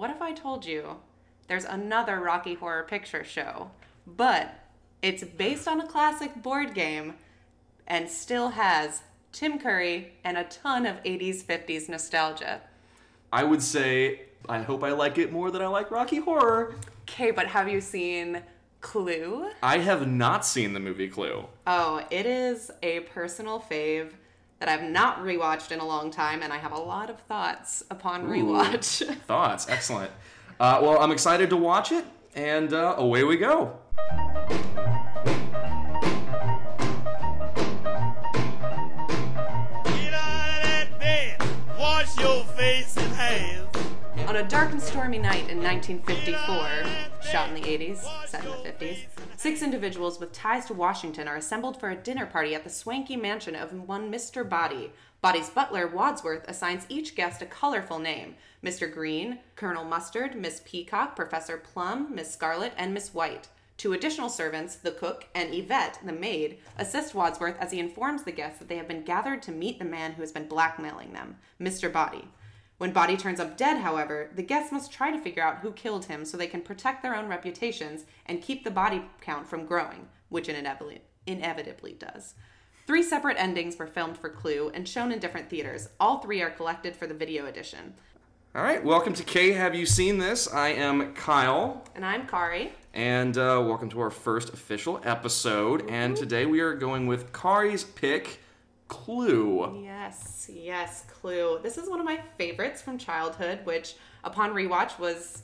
what if I told you there's another Rocky Horror Picture Show, but it's based on a classic board game and still has Tim Curry and a ton of 80s, 50s nostalgia? I would say I hope I like it more than I like Rocky Horror. Okay, but have you seen Clue? I have not seen the movie Clue. Oh, it is a personal fave that I've not rewatched in a long time, and I have a lot of thoughts upon rewatch. Thoughts? Excellent. Uh, well, I'm excited to watch it, and uh, away we go. Get out of that bed. Wash your face and hands. On a dark and stormy night in 1954, shot in the 80s, set in the 50s, six individuals with ties to Washington are assembled for a dinner party at the swanky mansion of one Mr. Body. Body's butler, Wadsworth, assigns each guest a colorful name Mr. Green, Colonel Mustard, Miss Peacock, Professor Plum, Miss Scarlet, and Miss White. Two additional servants, the cook and Yvette, the maid, assist Wadsworth as he informs the guests that they have been gathered to meet the man who has been blackmailing them, Mr. Body. When Body turns up dead, however, the guests must try to figure out who killed him so they can protect their own reputations and keep the body count from growing, which it inevitably, inevitably does. Three separate endings were filmed for Clue and shown in different theaters. All three are collected for the video edition. All right, welcome to K. Have you seen this? I am Kyle, And I'm Kari. and uh, welcome to our first official episode. And today we are going with Kari's pick, Clue. Yes, yes, Clue. This is one of my favorites from childhood, which upon rewatch was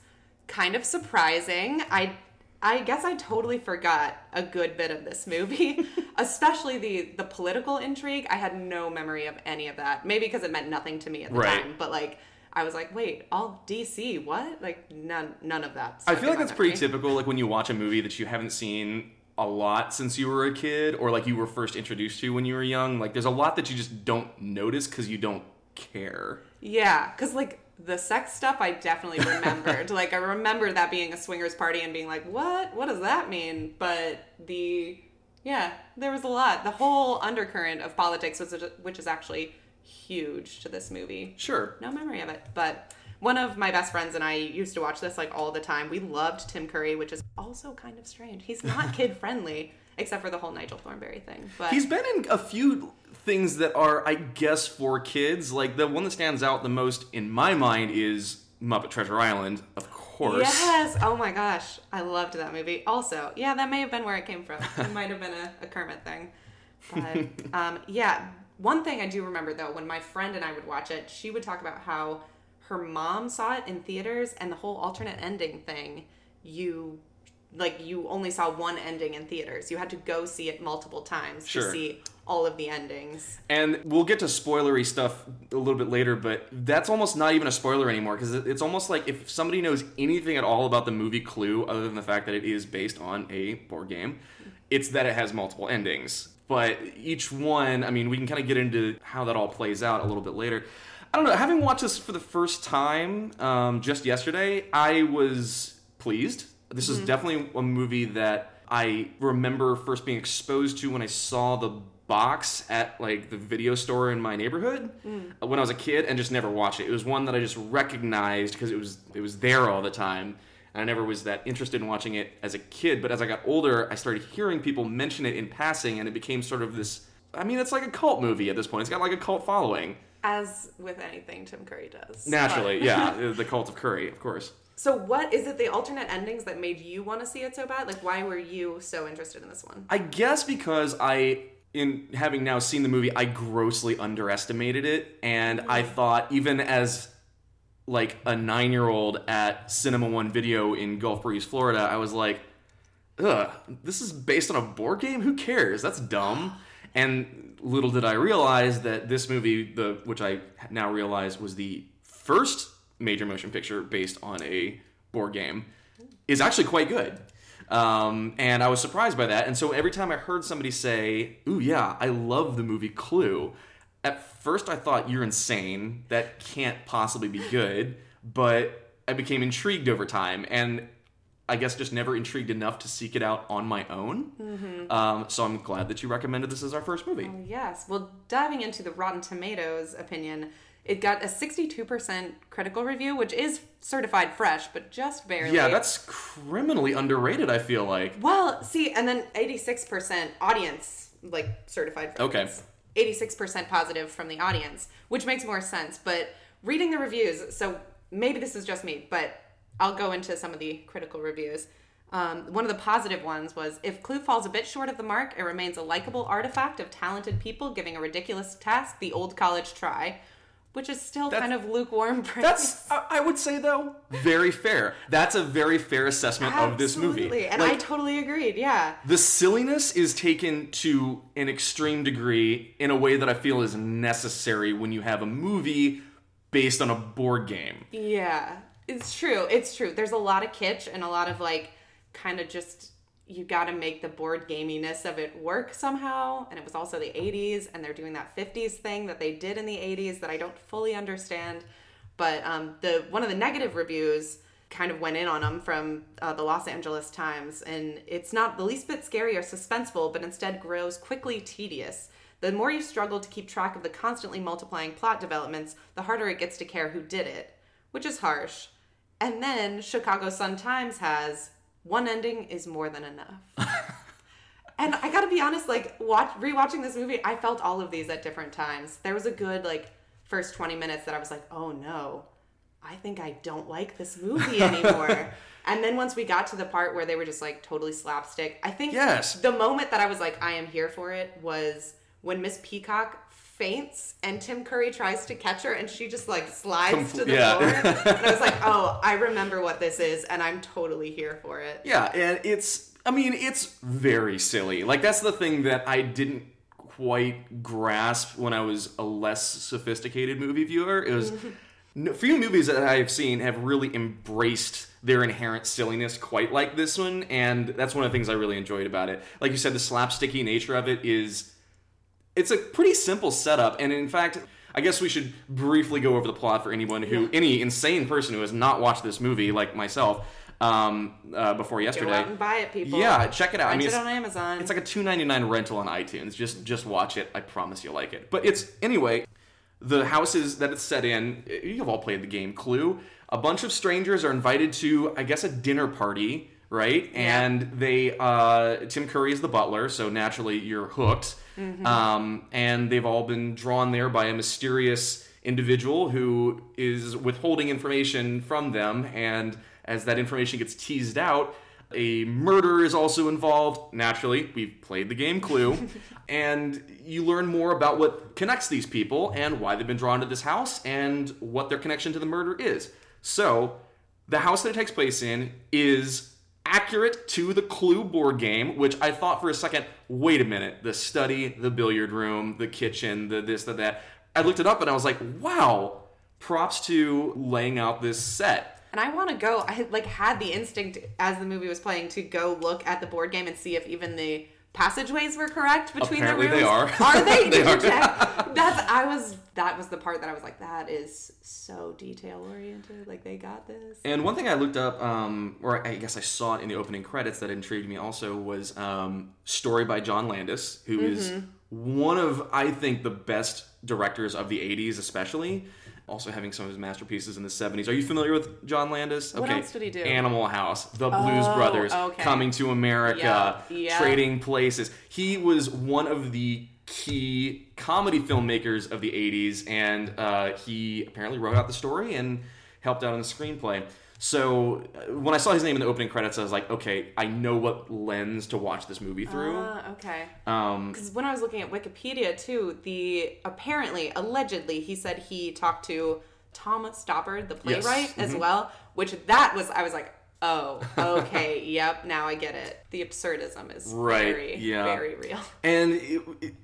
kind of surprising. I I guess I totally forgot a good bit of this movie, especially the the political intrigue. I had no memory of any of that. Maybe because it meant nothing to me at the Right. time, but like I was like, wait, all DC? What? Like none none of that. I feel like that's pretty typical, like when you watch a movie that you haven't seen a lot since you were a kid, or like you were first introduced to when you were young. Like there's a lot that you just don't notice because you don't care. Yeah, because like the sex stuff, I definitely remembered. like I remember that being a swingers party and being like, "What? What does that mean?" But the yeah, there was a lot. The whole undercurrent of politics was, which is actually huge to this movie. Sure. No memory of it, but one of my best friends and I used to watch this like all the time. We loved Tim Curry, which is also kind of strange. He's not kid friendly, except for the whole Nigel Thornberry thing. But He's been in a few things that are, I guess, for kids. Like the one that stands out the most in my mind is Muppet Treasure Island, of course. Yes. Oh my gosh. I loved that movie. Also, yeah, that may have been where it came from. It might have been a, a Kermit thing. But um, yeah, one thing I do remember though, when my friend and I would watch it, she would talk about how her mom saw it in theaters and the whole alternate ending thing, you like you only saw one ending in theaters. You had to go see it multiple times Sure. to see all of the endings. And we'll get to spoilery stuff a little bit later, but that's almost not even a spoiler anymore because it's almost like if somebody knows anything at all about the movie Clue, other than the fact that it is based on a board game, it's that it has multiple endings. But each one, I mean, we can kind of get into how that all plays out a little bit later. I don't know. Having watched this for the first time um, just yesterday, I was pleased. This is definitely a movie that I remember first being exposed to when I saw the box at like the video store in my neighborhood uh, when I was a kid and just never watched it. It was one that I just recognized because it was it was there all the time. And I never was that interested in watching it as a kid, but as I got older, I started hearing people mention it in passing and it became sort of this I mean, it's like a cult movie at this point. It's got like a cult following. As with anything Tim Curry does. Naturally, yeah, the cult of Curry, of course. So what is it the alternate endings that made you want to see it so bad? Like why were you so interested in this one? I guess because I, in having now seen the movie, I grossly underestimated it, and I mm-hmm. thought even as like a nine-year-old at Cinema One Video in Gulf Breeze, Florida, I was like, "Ugh, this is based on a board game. Who cares? That's dumb." And little did I realize that this movie, the which I now realize was the first major motion picture based on a board game, is actually quite good. Um, and I was surprised by that. And so every time I heard somebody say, "Ooh, yeah, I love the movie Clue," at first I thought you're insane. That can't possibly be good. But I became intrigued over time, and I guess just never intrigued enough to seek it out on my own. Um, so I'm glad that you recommended this as our first movie. Oh, yes. Well, diving into the Rotten Tomatoes opinion, It got a 62% critical review, which is certified fresh, but just barely. Yeah, that's criminally underrated. I feel like. Well, see, and then 86% audience, like certified. Okay. 86% positive from the audience, which makes more sense. But reading the reviews, so maybe this is just me, but I'll go into some of the critical reviews. Um, one of the positive ones was if Clue falls a bit short of the mark, it remains a likable artifact of talented people giving a ridiculous task the old college try, which is still That's- kind of lukewarm praise. That's I would say though very fair. That's a very fair assessment of this movie. And Like, I totally agreed. Yeah, the silliness is taken to an extreme degree in a way that I feel is necessary when you have a movie based on a board game. Yeah, it's true. It's true. There's a lot of kitsch and a lot of like kind of just you got to make the board gaminess of it work somehow. And it was also the 80s, and they're doing that 50s thing that they did in the 80s that I don't fully understand. But um, the one of the negative reviews kind of went in on them from uh, the Los Angeles Times, and it's not the least bit scary or suspenseful, but instead grows quickly tedious. The more you struggle to keep track of the constantly multiplying plot developments, the harder it gets to care who did it, which is harsh. And then Chicago Sun Times has one ending is more than enough. and I gotta be honest, like watch rewatching this movie, I felt all of these at different times. There was a good like first 20 minutes that I was like, oh no, I think I don't like this movie anymore. and then once we got to the part where they were just like totally slapstick, I think Yes. the moment that I was like, I am here for it was when Miss Peacock faints and Tim Curry tries to catch her and she just like slides to the yeah. floor. and I was like, oh, I remember what this is and I'm totally here for it. Yeah, and it's I mean, it's very silly. Like that's the thing that I didn't quite grasp when I was a less sophisticated movie viewer. It was few movies that I've seen have really embraced their inherent silliness quite like this one, and that's one of the things I really enjoyed about it. Like you said, the slapsticky nature of it is it's a pretty simple setup, and in fact, I guess we should briefly go over the plot for anyone who, any insane person who has not watched this movie, like myself, um, uh, before Go yesterday. out and buy it, people. Yeah, check it out. I Rent mean, it on Amazon. It's like a two ninety nine rental on iTunes. Just just watch it. I promise you'll like it. But it's anyway. The houses that it's set in. You've all played the game Clue. A bunch of strangers are invited to, I guess, a dinner party, right? Yeah. And they, uh, Tim Curry is the butler, so naturally you're hooked. Um, and they've all been drawn there by a mysterious individual who is withholding information from them. And as that information gets teased out, a murder is also involved. Naturally, we've played the game Clue. and you learn more about what connects these people and why they've been drawn to this house and what their connection to the murder is. So, the house that it takes place in is accurate to the Clue board game, which I thought for a second, wait a minute, the study, the billiard room, the kitchen, the this, the that. I looked it up and I was like, wow, props to laying out this set. And I want to go. I like had the instinct as the movie was playing to go look at the board game and see if even the passageways were correct between Apparently the they rooms. are. Are they? They Did you are. check? That's I was. That was the part that I was like, that is so detail oriented. Like they got this. And one thing I looked up, um, or I guess I saw it in the opening credits that intrigued me also was um, story by John Landis, who is Mm-hmm. one of I think the best directors of the '80s, especially. Also having some of his masterpieces in the '70s. Are you familiar with John Landis? What else did he do? Animal House, The Blues Oh, Brothers, okay. Coming to America, Yeah, yeah. Trading Places. He was one of the key comedy filmmakers of the 80s, and uh, he apparently wrote out the story and helped out on the screenplay. So uh, when I saw his name in the opening credits, I was like, okay, I know what lens to watch this movie through. Ah, okay. um, Because when I was looking at Wikipedia too, the apparently, allegedly, he said he talked to Thomas Stoppard, the Yes. playwright, as well. Which that was, I was like, oh, okay, yep, now I get it. The absurdism is Right, very, yeah. very real. and it, it,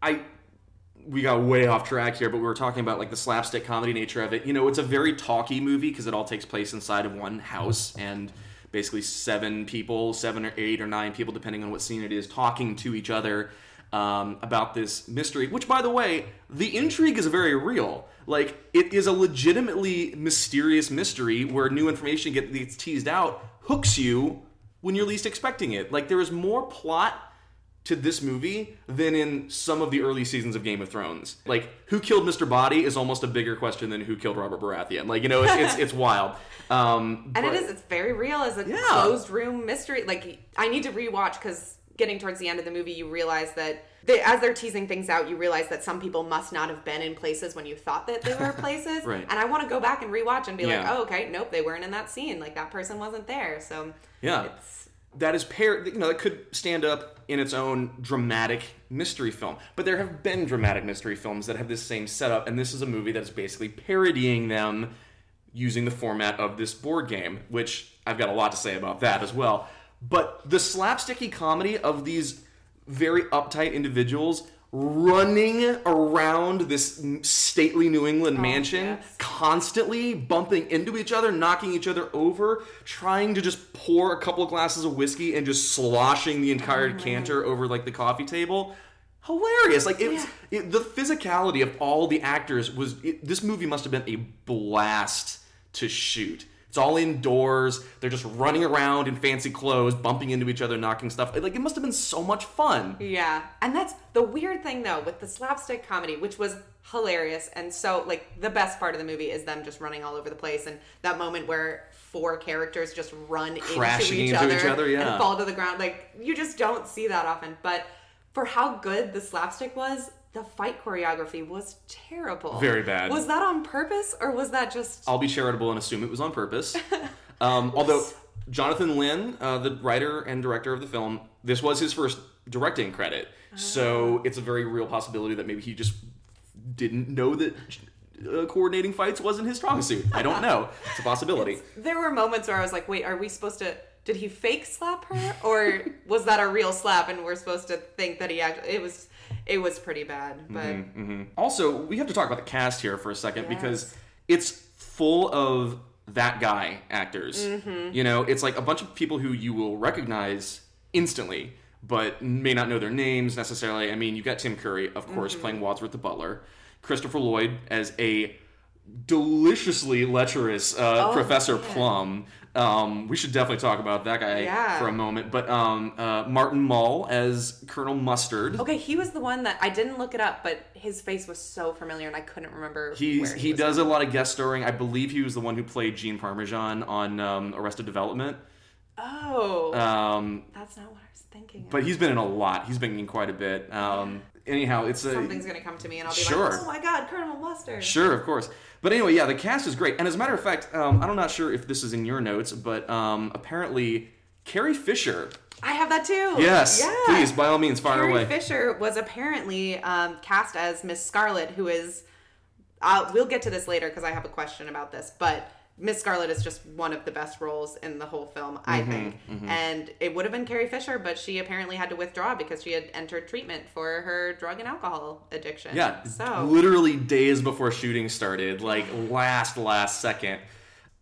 I we got way off track here but we were talking about like the slapstick comedy nature of it. You know it's a very talky movie because it all takes place inside of one house and basically seven people seven or eight or nine people depending on what scene it is talking to each other um, about this mystery which by the way the intrigue is very real. Like it is a legitimately mysterious mystery where new information gets teased out hooks you when you're least expecting it. Like there is more plot to this movie than in some of the early seasons of Game of Thrones. Like, who killed Mr. Body is almost a bigger question than who killed Robert Baratheon. Like, you know, it's it's, it's wild. Um, And but- it is, it's very real as a Yeah. closed room mystery. Like, I need to rewatch because getting towards the end of the movie, you realize that they, as they're teasing things out, you realize that some people must not have been in places when you thought that they were places. Right. And I want to go back and rewatch and be like, oh, okay, nope, they weren't in that scene. Like, that person wasn't there. So, Yeah. It's, that is paired, you know, that could stand up in its own dramatic mystery film. But there have been dramatic mystery films that have this same setup, and this is a movie that is basically parodying them using the format of this board game, which I've got a lot to say about that as well. But the slapsticky comedy of these very uptight individuals running around this stately New England oh, mansion, yes. constantly bumping into each other, knocking each other over, trying to just pour a couple of glasses of whiskey and just sloshing the entire oh, canter over like the coffee table. Hilarious! Like it, was, it the physicality of all the actors was. It, this movie must have been a blast to shoot. It's all indoors. They're just running around in fancy clothes, bumping into each other, knocking stuff. Like it must have been so much fun. Yeah. And that's the weird thing though with the slapstick comedy, which was hilarious and so like the best part of the movie is them just running all over the place and that moment where four characters just run Crashing into each, into other, each other, yeah. and fall to the ground. Like you just don't see that often. But for how good the slapstick was, the fight choreography was terrible. Very bad. Was that on purpose or was that just I'll be charitable and assume it was on purpose. Um, although Jonathan Lynn, uh, the writer and director of the film, this was his first directing credit, so it's a very real possibility that maybe he just didn't know that uh, coordinating fights wasn't his strong suit. I don't know. It's a possibility. there were moments where I was like, wait, are we supposed to? Did he fake slap her, or was that a real slap? And we're supposed to think that he actually? It was, it was pretty bad. But Mm-hmm. Also, we have to talk about the cast here for a second Yes. because it's full of that guy actors. Mm-hmm. You know, it's like a bunch of people who you will recognize instantly, but may not know their names necessarily. I mean, you've got Tim Curry, of course, Mm-hmm. playing Wadsworth the Butler, Christopher Lloyd as a deliciously lecherous uh, Oh, Professor. Plum. Um, we should definitely talk about that guy Yeah. for a moment. But um, uh, Martin Mull as Colonel Mustard. okay, he was the one that I didn't look it up, but his face was so familiar, and I couldn't remember. He's, he was does from. a lot of guest starring. I believe he was the one who played Gene Parmesan on um, Arrested Development. Oh, Um, that's not what I was thinking. but he's been in a lot. He's been in quite a bit. Um, anyhow, it's a something's gonna come to me, and I'll be Sure. like, "Oh my god, Colonel Mustard!" sure, of course. But anyway, yeah, the cast is great. And as a matter of fact, um, I'm not sure if this is in your notes, but um, apparently Carrie Fisher. I have that too. Yes, yeah. please, by all means, fire away. Carrie away. Fisher was apparently um, cast as Miss Scarlet, who is. Uh, we'll get to this later because I have a question about this, but Miss Scarlet is just one of the best roles in the whole film, I Mm-hmm, think. And it would have been Carrie Fisher, but she apparently had to withdraw because she had entered treatment for her drug and alcohol addiction. Yeah, So literally days before shooting started, like last last second.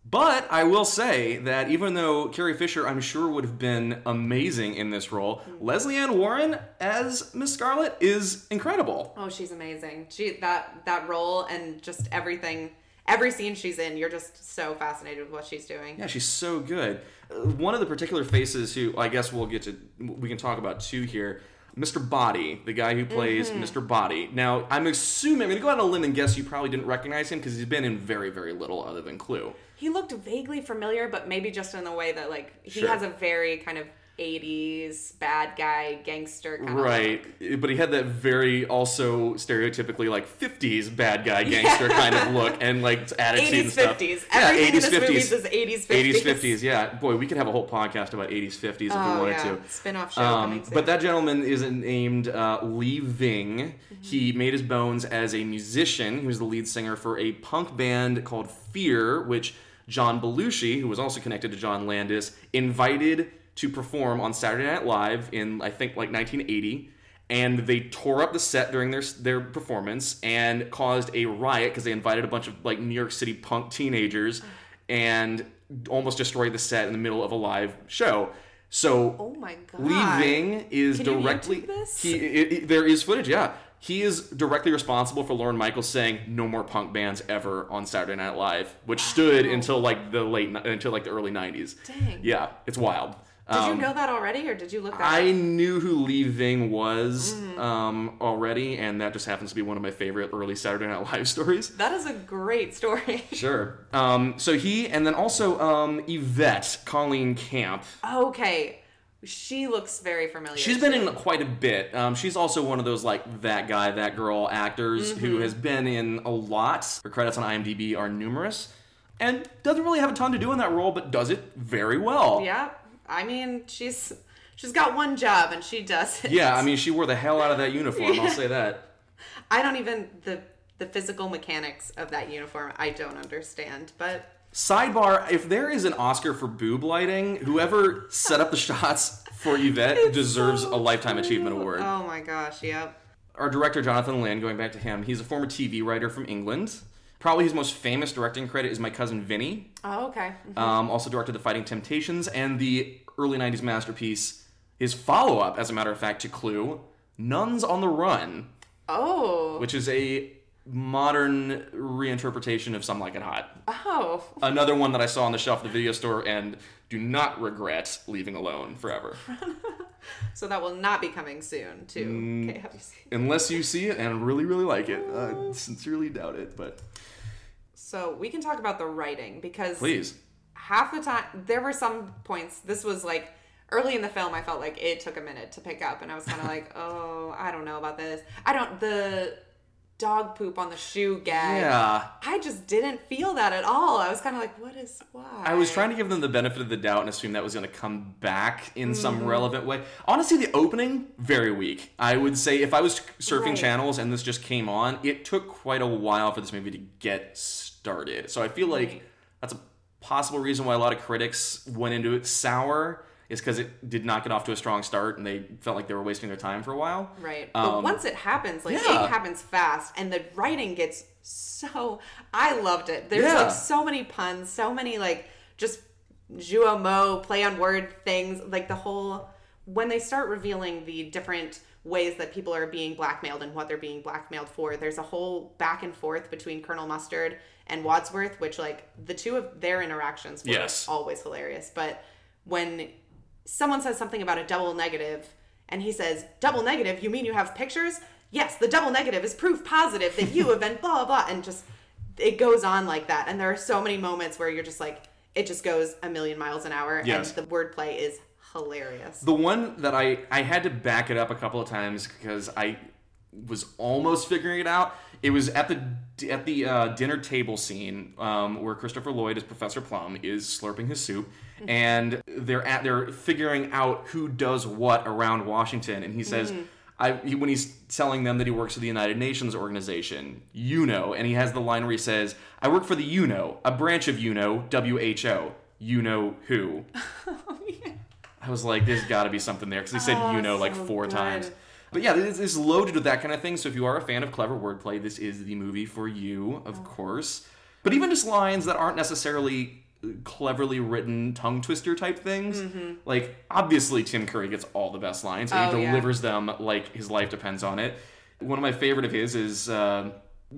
But I will say that even though Carrie Fisher, I'm sure, would have been amazing in this role, Lesley Ann Warren as Miss Scarlet is incredible. Oh, she's amazing. She that that role and just everything, every scene she's in, you're just so fascinated with what she's doing. Yeah, she's so good. Uh, One of the particular faces who I guess we'll get to, we can talk about too here. Mr. Body, the guy who plays Mr. Body. Now, I'm assuming, I'm going to go out on a limb and guess you probably didn't recognize him because he's been in very, very little other than Clue. He looked vaguely familiar, but maybe just in the way that like he Sure. has a very kind of 80s bad guy gangster kind of Right, but he had that very also stereotypically like '50s bad guy gangster kind of look and like attitude 80s, and stuff. 50s. Yeah, Everything 80s, in this 50s. movie is 80s, 50s. 80s, 50s. Yeah, boy, we could have a whole podcast about 80s, 50s if we Oh, wanted yeah. to. Spin-off show Um, but that gentleman is named uh, Lee Ving. Mm-hmm. He made his bones as a musician. He was the lead singer for a punk band called Fear, which John Belushi, who was also connected to John Landis, invited to perform on Saturday Night Live in I think like 1980. And they tore up the set during their their performance and caused a riot because they invited a bunch of like New York City punk teenagers and almost destroyed the set in the middle of a live show. So Oh my god. Lee Ving is Can directly he it, it- there is footage, yeah. He is directly responsible for Lorne Michaels saying no more punk bands ever on Saturday Night Live, which stood until like the late until like the early 90s. Dang. Yeah, it's wild. Did you Um, know that already, or did you look that I up? knew who Lee Ving was Mm-hmm. um, already, and that just happens to be one of my favorite early Saturday Night Live stories. That is a great story. Sure. Um, so he, and then also um, Yvette Colleen Camp. okay, she looks very familiar. She's been too. in quite a bit. Um, she's also one of those like that guy, that girl actors Mm-hmm. who has been in a lot. Her credits on IMDb are numerous, and doesn't really have a ton to do in that role, but does it very well. Yeah, I mean, she's she's got one job and she does it. Yeah, I mean, she wore the hell out of that uniform. I'll say that. I don't even the the physical mechanics of that uniform. I don't understand, but Sidebar: If there is an Oscar for boob lighting, whoever set up the shots for Yvette deserves so a lifetime true. achievement award. Oh my gosh, yep. Our director Jonathan Land, going back to him, he's a former TV writer from England. Probably his most famous directing credit is My Cousin Vinny. Oh, okay. Um, also directed The Fighting Temptations and the early '90s masterpiece, his follow-up, as a matter of fact, to Clue, Nuns on the Run, Oh, which is a modern reinterpretation of Some Like It Hot. oh, Another one that I saw on the shelf at the video store and do not regret leaving alone forever. so that will not be coming soon to Mm. KFC. Unless you see it and really, really like it. I sincerely doubt it, but So we can talk about the writing because please. half the time there were some points. This was like early in the film. I felt like it took a minute to pick up, and I was kind of like, oh, I don't know about this. I don't the dog poop on the shoe gag. Yeah. I just didn't feel that at all. I was kind of like, what is why? I was trying to give them the benefit of the doubt and assume that was going to come back in Mm-hmm. some relevant way. Honestly, the opening very weak. I would say if I was surfing Right. channels and this just came on, it took quite a while for this movie to get started. So I feel like Right. that's a possible reason why a lot of critics went into it sour is because it did not get off to a strong start and they felt like they were wasting their time for a while. Right. But Um, once it happens, like yeah. it happens fast and the writing gets so I loved it. There's Yeah. like so many puns, so many like just jouer mot, play on word things, like the whole when they start revealing the different ways that people are being blackmailed and what they're being blackmailed for, there's a whole back and forth between Colonel Mustard and Wadsworth, which like the two of their interactions were Yes. always hilarious. But when someone says something about a double negative and he says double negative? You mean you have pictures? Yes the double negative is proof positive that you have been blah blah and just it goes on like that. And there are so many moments where you're just like it just goes a million miles an hour. Yes. and the wordplay is hilarious. The one that I I had to back it up a couple of times because I was almost figuring it out. It was at the at the uh, dinner table scene um, where Christopher Lloyd as Professor Plum is slurping his soup, and they're at they're figuring out who does what around Washington, and he says. Hmm. I, he, when he's telling them that he works for the United Nations organization, UNO, and he has the line where he says, "I work for the UNO, a branch of UNO, WHO. You know who." I was like, there's got to be something there because he said Oh, you know like so four good. times. But yeah, this is loaded with that kind of thing. So if you are a fan of clever wordplay, this is the movie for you, of Oh. course. But even just lines that aren't necessarily cleverly written tongue twister type things, like obviously Tim Curry gets all the best lines and Mm-hmm. Oh, he yeah. delivers them like his life depends on it. One of my favorite of his is uh,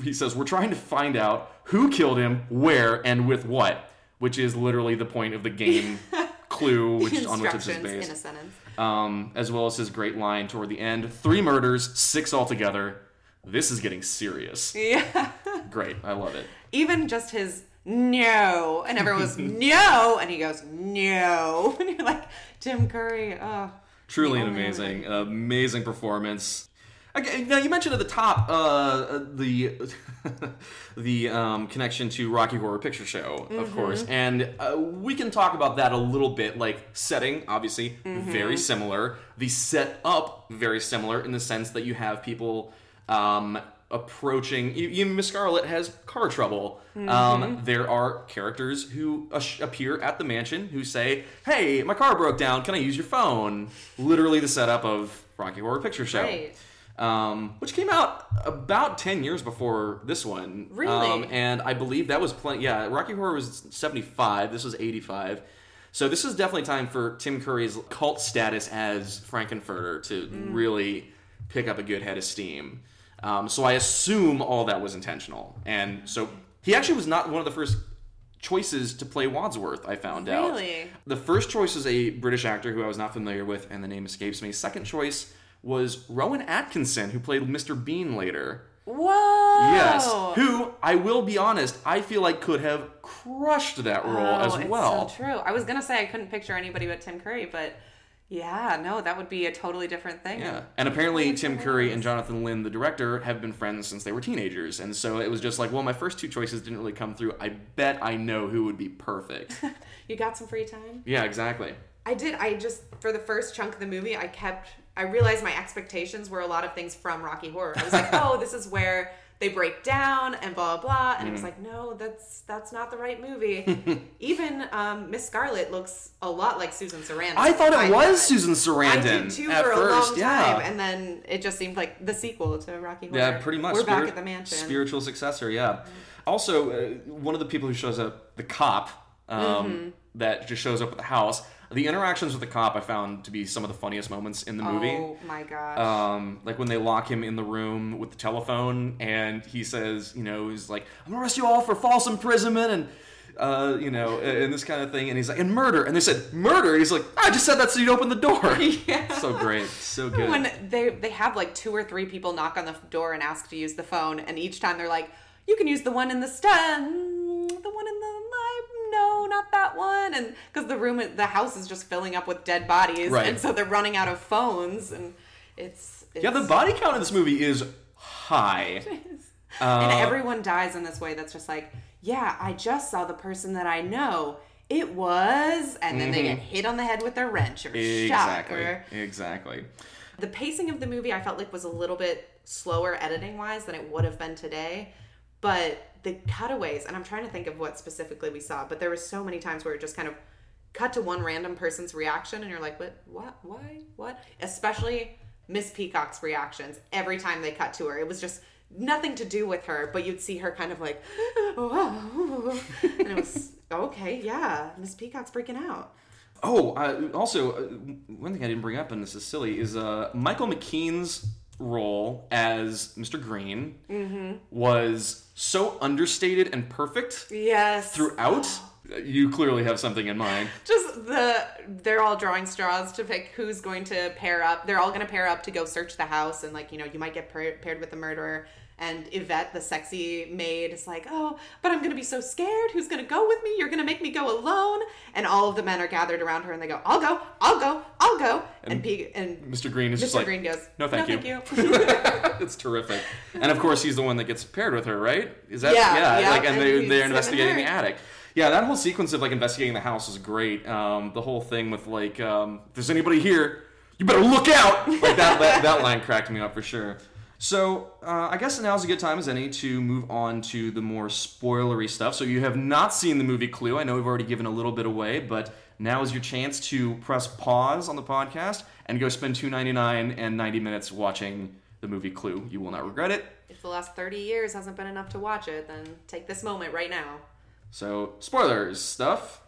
he says, "We're trying to find out who killed him, where, and with what," which is literally the point of the game clue, which is on which is based in a sentence um, as well as his great line toward the end three murders, six altogether. This is getting serious. yeah Great. I love it. even just his no. And everyone was no. And he goes no. And you're like tim curry oh Truly an amazing, amazing performance. Okay, now you mentioned at the top uh, the the um, connection to Rocky Horror Picture Show, of course, and uh, we can talk about that a little bit. Like setting, obviously, very similar. The setup very similar in the sense that you have people um, approaching. You, you, Miss Scarlet has car trouble. Um, there are characters who appear at the mansion who say, "Hey, my car broke down. Can I use your phone?" Literally the setup of Rocky Horror Picture Show right um, which came out about 10 years before this one. Really? Um, and I believe that was plenty. Yeah, Rocky Horror was 75. This was 85. So this is definitely time for Tim Curry's cult status as Frank-N-Furter to really pick up a good head of steam. Um, so I assume all that was intentional. And so he actually was not one of the first choices to play Wadsworth. I found out. Really? The first choice was a British actor who I was not familiar with, and the name escapes me. Second choice was Rowan Atkinson, who played Mr. Bean later. Whoa! Yes, who I will be honest, I feel like could have crushed that role Oh, as it's well. so true. I was gonna say I couldn't picture anybody but Tim Curry, but yeah, no, that would be a totally different thing. Yeah, and apparently Tim Curry and Jonathan Lynn, the director, have been friends since they were teenagers, and so it was just like, well, my first two choices didn't really come through. I bet I know who would be perfect. You got some free time? yeah, exactly. I did. I just for the first chunk of the movie, I kept. I realized my expectations were a lot of things from Rocky Horror. I was like, oh, this is where they break down and blah blah blah, and it Mm. was like, no, that's that's not the right movie. Even um, Miss Scarlet looks a lot like Susan Sarandon. I thought it was thought. Susan Sarandon I did too at for first. a long yeah. time, and then it just seemed like the sequel to Rocky Horror. Yeah, pretty much. We're back at the mansion. Spiritual successor, yeah. Also, uh, one of the people who shows up, the cop, um, Mm-hmm. that just shows up at the house. The interactions with the cop I found to be some of the funniest moments in the movie. Oh my gosh. Um, like when they lock him in the room with the telephone, and he says, you know, he's like, "I'm gonna arrest you all for false imprisonment," and uh, you know, and this kind of thing. And he's like, "and murder," and they said, "Murder." He's like, "I just said that so you'd open the door." Yeah. so great, so good. when they they have like two or three people knock on the door and ask to use the phone, and each time they're like, "You can use the one in the stand, the one in the no, not that one," and because the room, the house is just filling up with dead bodies, Right. and so they're running out of phones, and it's, it's yeah, the body count in this movie is high. and Uh, everyone dies in this way. That's just like, yeah, I just saw the person that I know. It was, and then they get hit on the head with their wrench or shot Mm-hmm. Exactly. or Exactly. The pacing of the movie I felt like was a little bit slower editing wise than it would have been today. But the cutaways, and I'm trying to think of what specifically we saw, but there were so many times where it just kind of cut to one random person's reaction and you're like, what, what, why, what? Especially Miss Peacock's reactions every time they cut to her. It was just nothing to do with her, but you'd see her kind of like, and it was, okay, yeah, Miss Peacock's freaking out. Oh, uh, also, uh, one thing I didn't bring up, and this is silly, is uh, Michael McKean's role as Mr. Green Mm-hmm. was so understated and perfect Yes. throughout. You clearly have something in mind. just the they're all drawing straws to pick who's going to pair up they're all going to pair up to go search the house and like you know you might get paired with the murderer and yvette the sexy maid is like oh but i'm going to be so scared who's going to go with me you're going to make me go alone and all of the men are gathered around her and they go i'll go i'll go i'll go and, P- and Mr. Green is just mr like, green goes no, thank you." you it's terrific. And of course, he's the one that gets paired with her, right? Is that Yeah, yeah, Like, and and they, they're investigating the attic. Yeah, that whole sequence of like investigating the house is great. Um, the whole thing with like, um, if there's anybody here, you better look out. Like that, that, that line cracked me up for sure. So uh, I guess now's a good time as any to move on to the more spoilery stuff. So you have not seen the movie Clue. I know we've already given a little bit away, but now is your chance to press pause on the podcast and go spend two ninety nine and ninety minutes watching the movie Clue. You will not regret it. if the last 30 years hasn't been enough to watch it then take this moment right now So, spoilers stuff.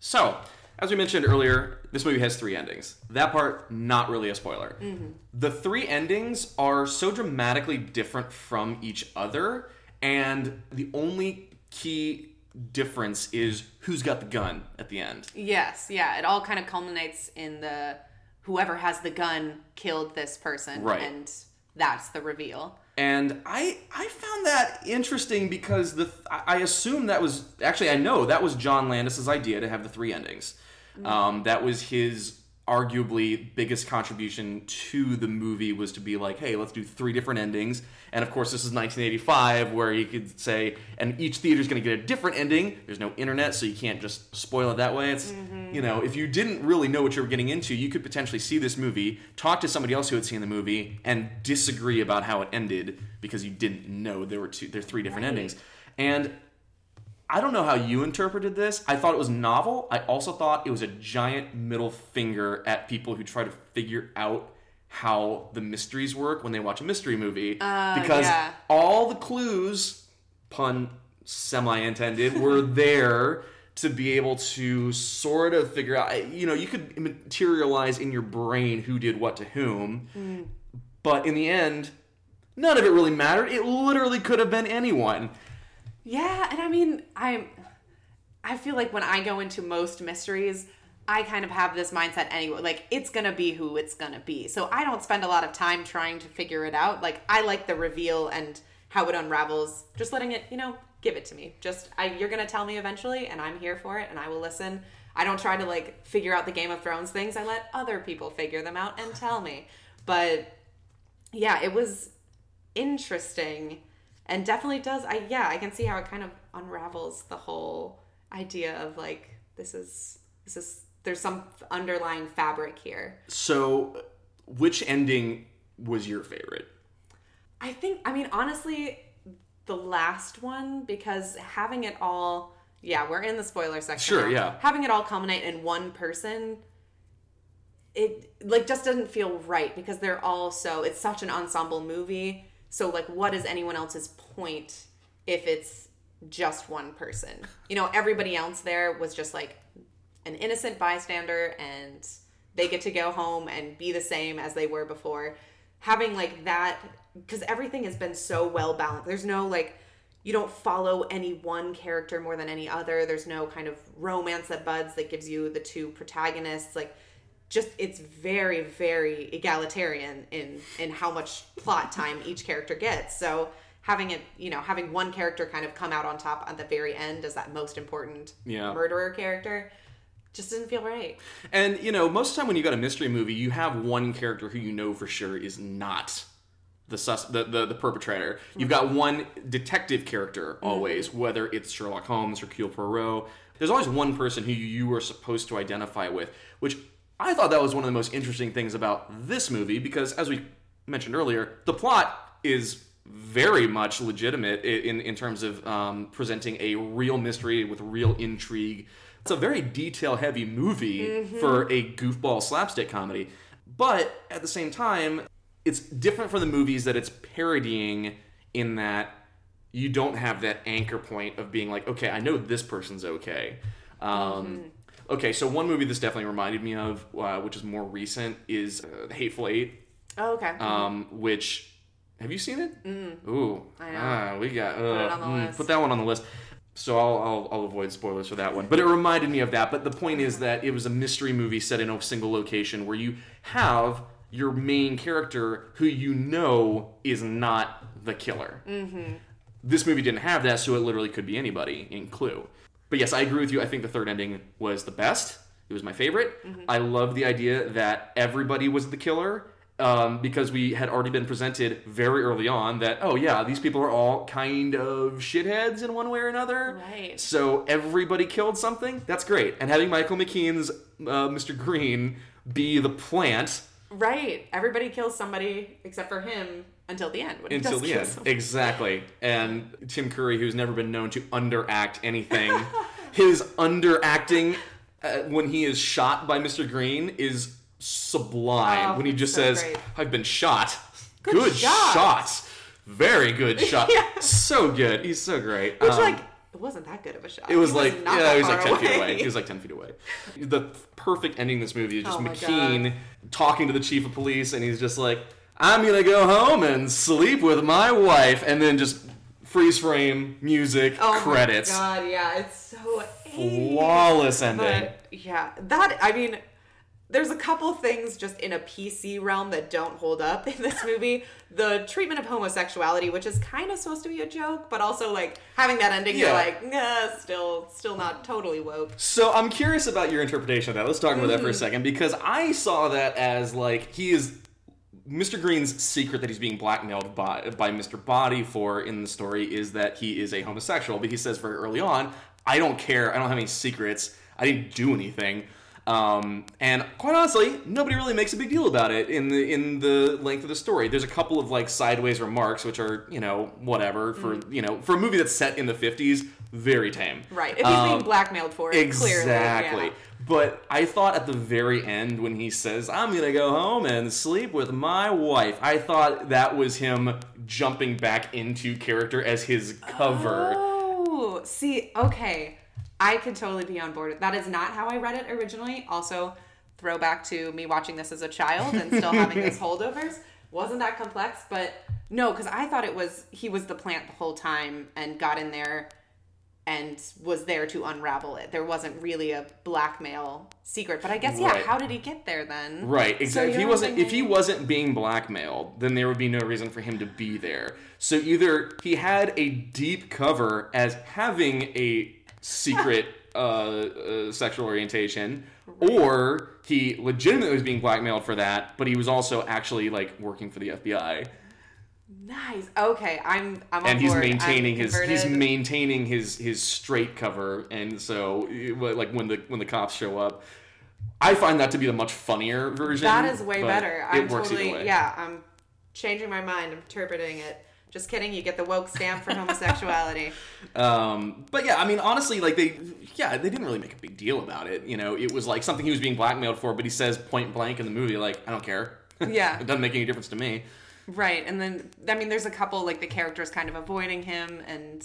So, as we mentioned earlier, this movie has three endings. That part, not really a spoiler. Mm-hmm. The three endings are so dramatically different from each other, and the only key difference is who's got the gun at the end. Yes, yeah. It all kind of culminates in the whoever has the gun killed this person, Right. and that's the reveal. And I I found that interesting because the I I assume that was actually I know that was John Landis's idea to have the three endings. Um, that was his arguably biggest contribution to the movie was to be like, hey, let's do three different endings. And of course, this is 1985, where you could say, and each theater is going to get a different ending. There's no internet, so you can't just spoil it that way. It's you know, if you didn't really know what you were getting into, you could potentially see this movie, talk to somebody else who had seen the movie, and disagree about how it ended because you didn't know there were two, there are three different Right. endings. And I don't know how you interpreted this. I thought it was novel. I also thought it was a giant middle finger at people who try to figure out how the mysteries work when they watch a mystery movie. Uh, because yeah. all the clues, pun semi intended, were there to be able to sort of figure out. You know, you could materialize in your brain who did what to whom. Mm. But in the end, none of it really mattered. It literally could have been anyone. Yeah, and I mean, I'm I feel like when I go into most mysteries, I kind of have this mindset anyway. Like it's gonna be who it's gonna be. So I don't spend a lot of time trying to figure it out. Like I like the reveal and how it unravels. Just letting it, you know, give it to me. Just I, you're gonna tell me eventually, and I'm here for it, and I will listen. I don't try to like figure out the Game of Thrones things. I let other people figure them out and tell me. But yeah, it was interesting and definitely does I yeah, I can see how it kind of unravels the whole idea of like this is this is there's some underlying fabric here. So, which ending was your favorite? I think I mean honestly the last one because having it all yeah, we're in the spoiler section. Sure, now. yeah. Having it all culminate in one person it like just doesn't feel right because they're all so it's such an ensemble movie. So like what is anyone else's point if it's just one person? You know, everybody else there was just like an innocent bystander and they get to go home and be the same as they were before. Having like that because everything has been so well balanced. There's no like you don't follow any one character more than any other. There's no kind of romance that buds that gives you the two protagonists. Like just it's very very egalitarian in in how much plot time each character gets so having it you know having one character kind of come out on top at the very end as that most important Yeah. murderer character just didn't feel right And you know, most of the time when you got a mystery movie, you have one character who you know for sure is not the sus the, the, the perpetrator. You've got mm-hmm. one detective character always, mm-hmm. whether it's Sherlock Holmes or Hercule Poirot. There's always one person who you are supposed to identify with, which I thought that was one of the most interesting things about this movie because, as we mentioned earlier, the plot is very much legitimate in in terms of um, presenting a real mystery with real intrigue. It's a very detail heavy movie for a goofball slapstick comedy, but at the same time, it's different from the movies that it's parodying in that you don't have that anchor point of being like, okay, I know this person's okay. Um, Okay, so one movie this definitely reminded me of, uh, which is more recent, is uh, The Hateful Eight oh okay um, which have you seen it? Mm. Ooh, I know. Ah, we got uh, the mm, list. put that one on the list. So I'll, I'll I'll avoid spoilers for that one. But it reminded me of that. But the point is that it was a mystery movie set in a single location where you have your main character who you know is not the killer. Mm-hmm. This movie didn't have that, so it literally could be anybody in Clue. But yes, I agree with you. I think the third ending was the best. It was my favorite. I love the idea that everybody was the killer um, because we had already been presented very early on that, oh, yeah, these people are all kind of shitheads in one way or another. Right. So everybody killed something. That's great. And having Michael McKean's uh, Mr. Green be the plant right everybody kills somebody except for him until the end until the end. Exactly. And Tim Curry, who's never been known to underact anything, his underacting uh, when he is shot by Mr. Green is sublime. Oh, when he just so says, great. "I've been shot." Good shot. shots. Very good shot. Yeah. So good. He's so great. which Um, like it wasn't that good of a shot it was He like not yeah, he was like ten feet away. He was like ten feet away. The perfect ending of this movie is just Oh McKean talking to the chief of police, and he's just like, "I'm gonna go home and sleep with my wife," and then just freeze frame, music, oh credits, my god yeah it's so 80s. flawless ending. But yeah, that I mean, there's a couple things just in a PC realm that don't hold up in this movie. the treatment of homosexuality, which is kind of supposed to be a joke, but also like having that ending, you're like, nah, still, still not totally woke. So I'm curious about your interpretation of that. Let's talk about that for a Mm-hmm. second because I saw that as like he is Mr. Green's secret that he's being blackmailed by by Mr. Body for in the story is that he is a homosexual. But he says very early on, "I don't care. I don't have any secrets. I didn't do anything." Um, and quite honestly, nobody really makes a big deal about it in the in the length of the story. There's a couple of like sideways remarks, which are you know whatever for Mm. you know for a movie that's set in the 50s, very tame. Right. If he's being Um, blackmailed for it, clearly. Exactly. yeah. But I thought at the very end when he says, I'm going to go home and sleep with my wife, I thought that was him jumping back into character as his cover. Oh, see, okay. I could totally be on board. That is not how I read it originally. Also, throwback to me watching this as a child and still having these holdovers. Wasn't that complex, but no, because I thought it was he was the plant the whole time and got in there and was there to unravel it. There wasn't really a blackmail secret, but I guess yeah. Right. How did he get there then? Right, So exactly. if he wasn't if he wasn't being blackmailed, then there would be no reason for him to be there. So either he had a deep cover as having a secret uh, uh, sexual orientation, or he legitimately was being blackmailed for that, but he was also actually like working for the FBI, Nice. Okay, I'm. I'm on and he's board. I'm maintaining his he's maintaining his his straight cover, and so like when the when the cops show up. I find that to be the much funnier version. That is way better. It I'm totally way. yeah. I'm changing my mind. I'm interpreting it. Just kidding. You get the woke stamp for homosexuality. Um, but yeah, I mean, honestly, like they, yeah, they didn't really make a big deal about it. You know, it was like something he was being blackmailed for, but he says point blank in the movie, like, I don't care. Yeah. it doesn't make any difference to me. Right, and then I mean, there's a couple like the characters kind of avoiding him, and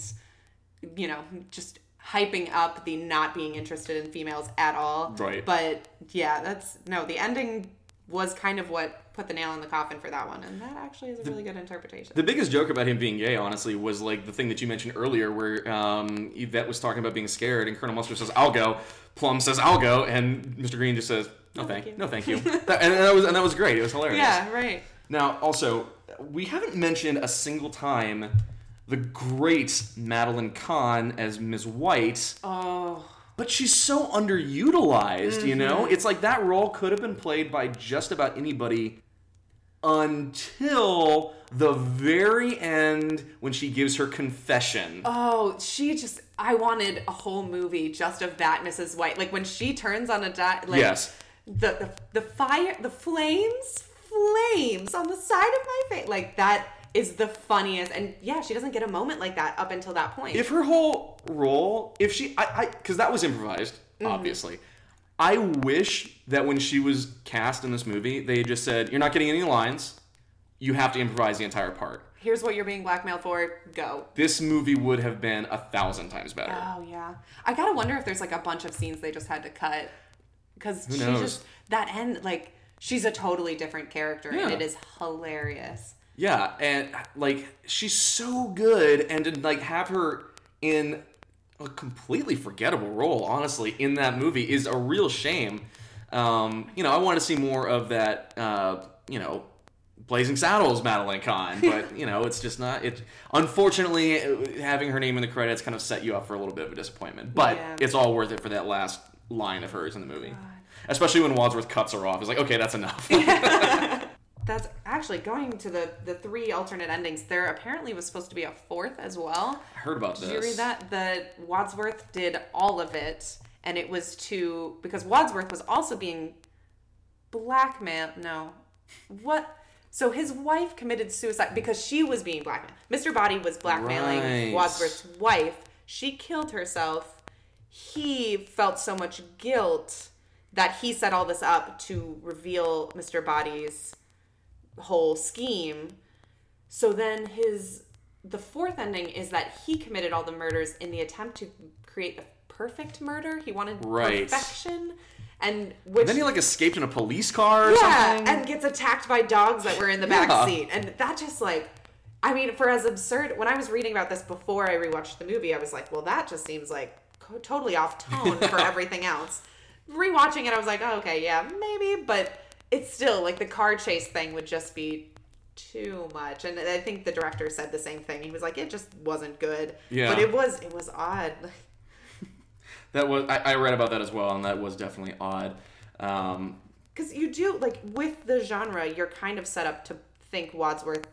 you know, just hyping up the not being interested in females at all. Right. But yeah, that's no. The ending was kind of what put the nail in the coffin for that one, and that actually is a really good interpretation. The biggest joke about him being gay, honestly, was like the thing that you mentioned earlier, where um, Yvette was talking about being scared, and Colonel Mustard says, "I'll go." Plum says, "I'll go," and Mr. Green just says, "No, thank, thank no, thank you." That- and that was and that was great. It was hilarious. yeah, right. Now, also, we haven't mentioned a single time the great Madeline Kahn as Ms. White, Oh, but she's so underutilized, you know? Mm-hmm. It's like that role could have been played by just about anybody until the very end when she gives her confession. oh, she just. I wanted a whole movie just of that Mrs. White. Like when she turns on a di- like Yes. the, the the fire, the flames, flames on the side of my face. Like that is the funniest. And yeah, she doesn't get a moment like that up until that point. if her whole role, if she, I, I, because that was improvised, Mm-hmm. obviously. I wish that when she was cast in this movie, they just said, "You're not getting any lines. You have to improvise the entire part." Here's what you're being blackmailed for. Go. This movie would have been a thousand times better. Oh yeah, I gotta wonder if there's like a bunch of scenes they just had to cut because she knows? just that end like she's a totally different character and it is hilarious. Yeah, and like she's so good, and to like have her in a completely forgettable role, honestly, in that movie is a real shame. Um, you know, I want to see more of that. Uh, you know, Blazing Saddles, Madeline Kahn, but you know, it's just not. It unfortunately having her name in the credits kind of set you up for a little bit of a disappointment, but Yeah. it's all worth it for that last line of hers in the movie. Especially when Wadsworth cuts her off, it's like, okay, that's enough. That's actually going to the the three alternate endings. There apparently was supposed to be a fourth as well. I heard about this. Did you read that? The Wadsworth did all of it, and it was to because Wadsworth was also being blackmailed. No, what? So his wife committed suicide because she was being blackmailed. Mr. Body was blackmailing Right. Wadsworth's wife. She killed herself. He felt so much guilt that he set all this up to reveal Mr. Body's whole scheme. So then his the fourth ending is that he committed all the murders in the attempt to create the perfect murder. He wanted Right. perfection. And which then he like escaped in a police car or yeah, something. and gets attacked by dogs that were in the back Yeah. seat. And that just like I mean, for as absurd when I was reading about this before I rewatched the movie, I was like, well, that just seems like totally off tone for everything else. Rewatching it, I was like, oh, okay, yeah, maybe, but it's still like the car chase thing would just be too much. And I think the director said the same thing. He was like, it just wasn't good. Yeah. But it was it was odd. That was I, I read about that as well, and that was definitely odd. Um, Because you do like with the genre, you're kind of set up to think Wadsworth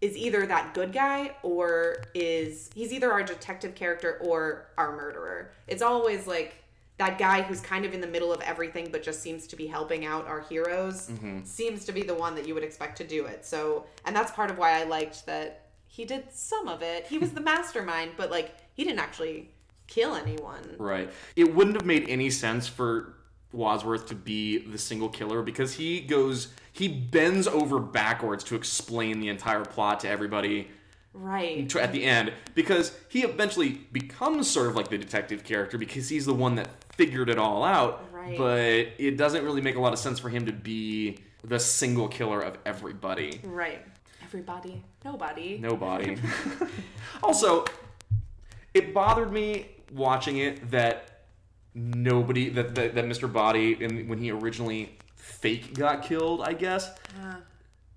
is either that good guy or is he's either our detective character or our murderer. It's always like that guy who's kind of in the middle of everything but just seems to be helping out our heroes mm-hmm. seems to be the one that you would expect to do it. So, and that's part of why I liked that he did some of it. He was the mastermind, but like he didn't actually kill anyone. right. It wouldn't have made any sense for Wadsworth to be the single killer because he goes he bends over backwards to explain the entire plot to everybody Right. at the end because he eventually becomes sort of like the detective character because he's the one that figured it all out. Right. But it doesn't really make a lot of sense for him to be the single killer of everybody. Right. Everybody, nobody. Nobody. also, it bothered me watching it that nobody that that, that Mr. Body and when he originally fake got killed, I guess. Uh.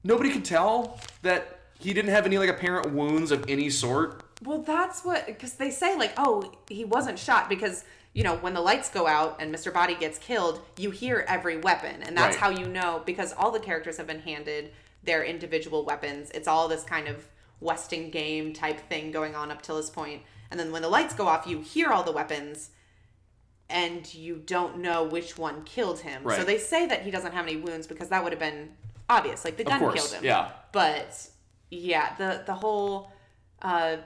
Nobody could tell that he didn't have any like apparent wounds of any sort. Well, that's what because they say like, oh, he wasn't shot because you know when the lights go out and Mr. Body gets killed, you hear every weapon, and that's Right. how you know because all the characters have been handed their individual weapons. It's all this kind of Westing game type thing going on up till this point, and then when the lights go off, you hear all the weapons. And you don't know which one killed him. So they say that he doesn't have any wounds because that would have been obvious. Like the gun killed him. yeah. But yeah, the the whole uh,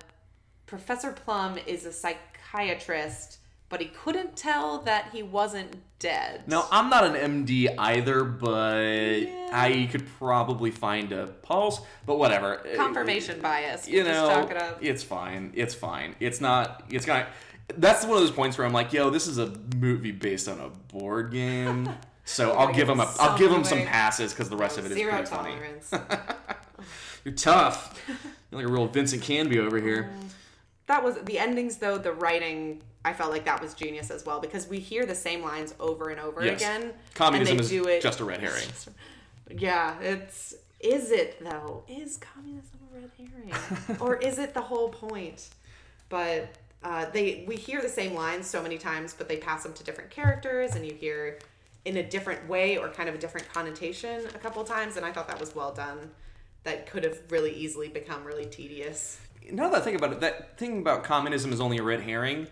Professor Plum is a psychiatrist, but he couldn't tell that he wasn't dead. Now, I'm not an MD either, but I could probably find a pulse, but whatever. confirmation uh, bias. you know, it it's fine. It's fine. It's not. It's of. That's one of those points where I'm like, yo, this is a movie based on a board game. So I'll give him a. it I'll give him some passes because the rest of it is Zero pretty funny. You're tough. You're like a real Vincent Canby over here. Mm. That was the endings though. The writing, I felt like that was genius as well because we hear the same lines over and over Yes. again. Communism and they is do it just a red herring. Yeah, it's is it though? Is communism a red herring, or is it the whole point? But uh, they we hear the same lines so many times, but they pass them to different characters, and you hear in a different way or kind of a different connotation a couple times, and I thought that was well done. That could have really easily become really tedious. Now that I think about it, that thing about communism is only a red herring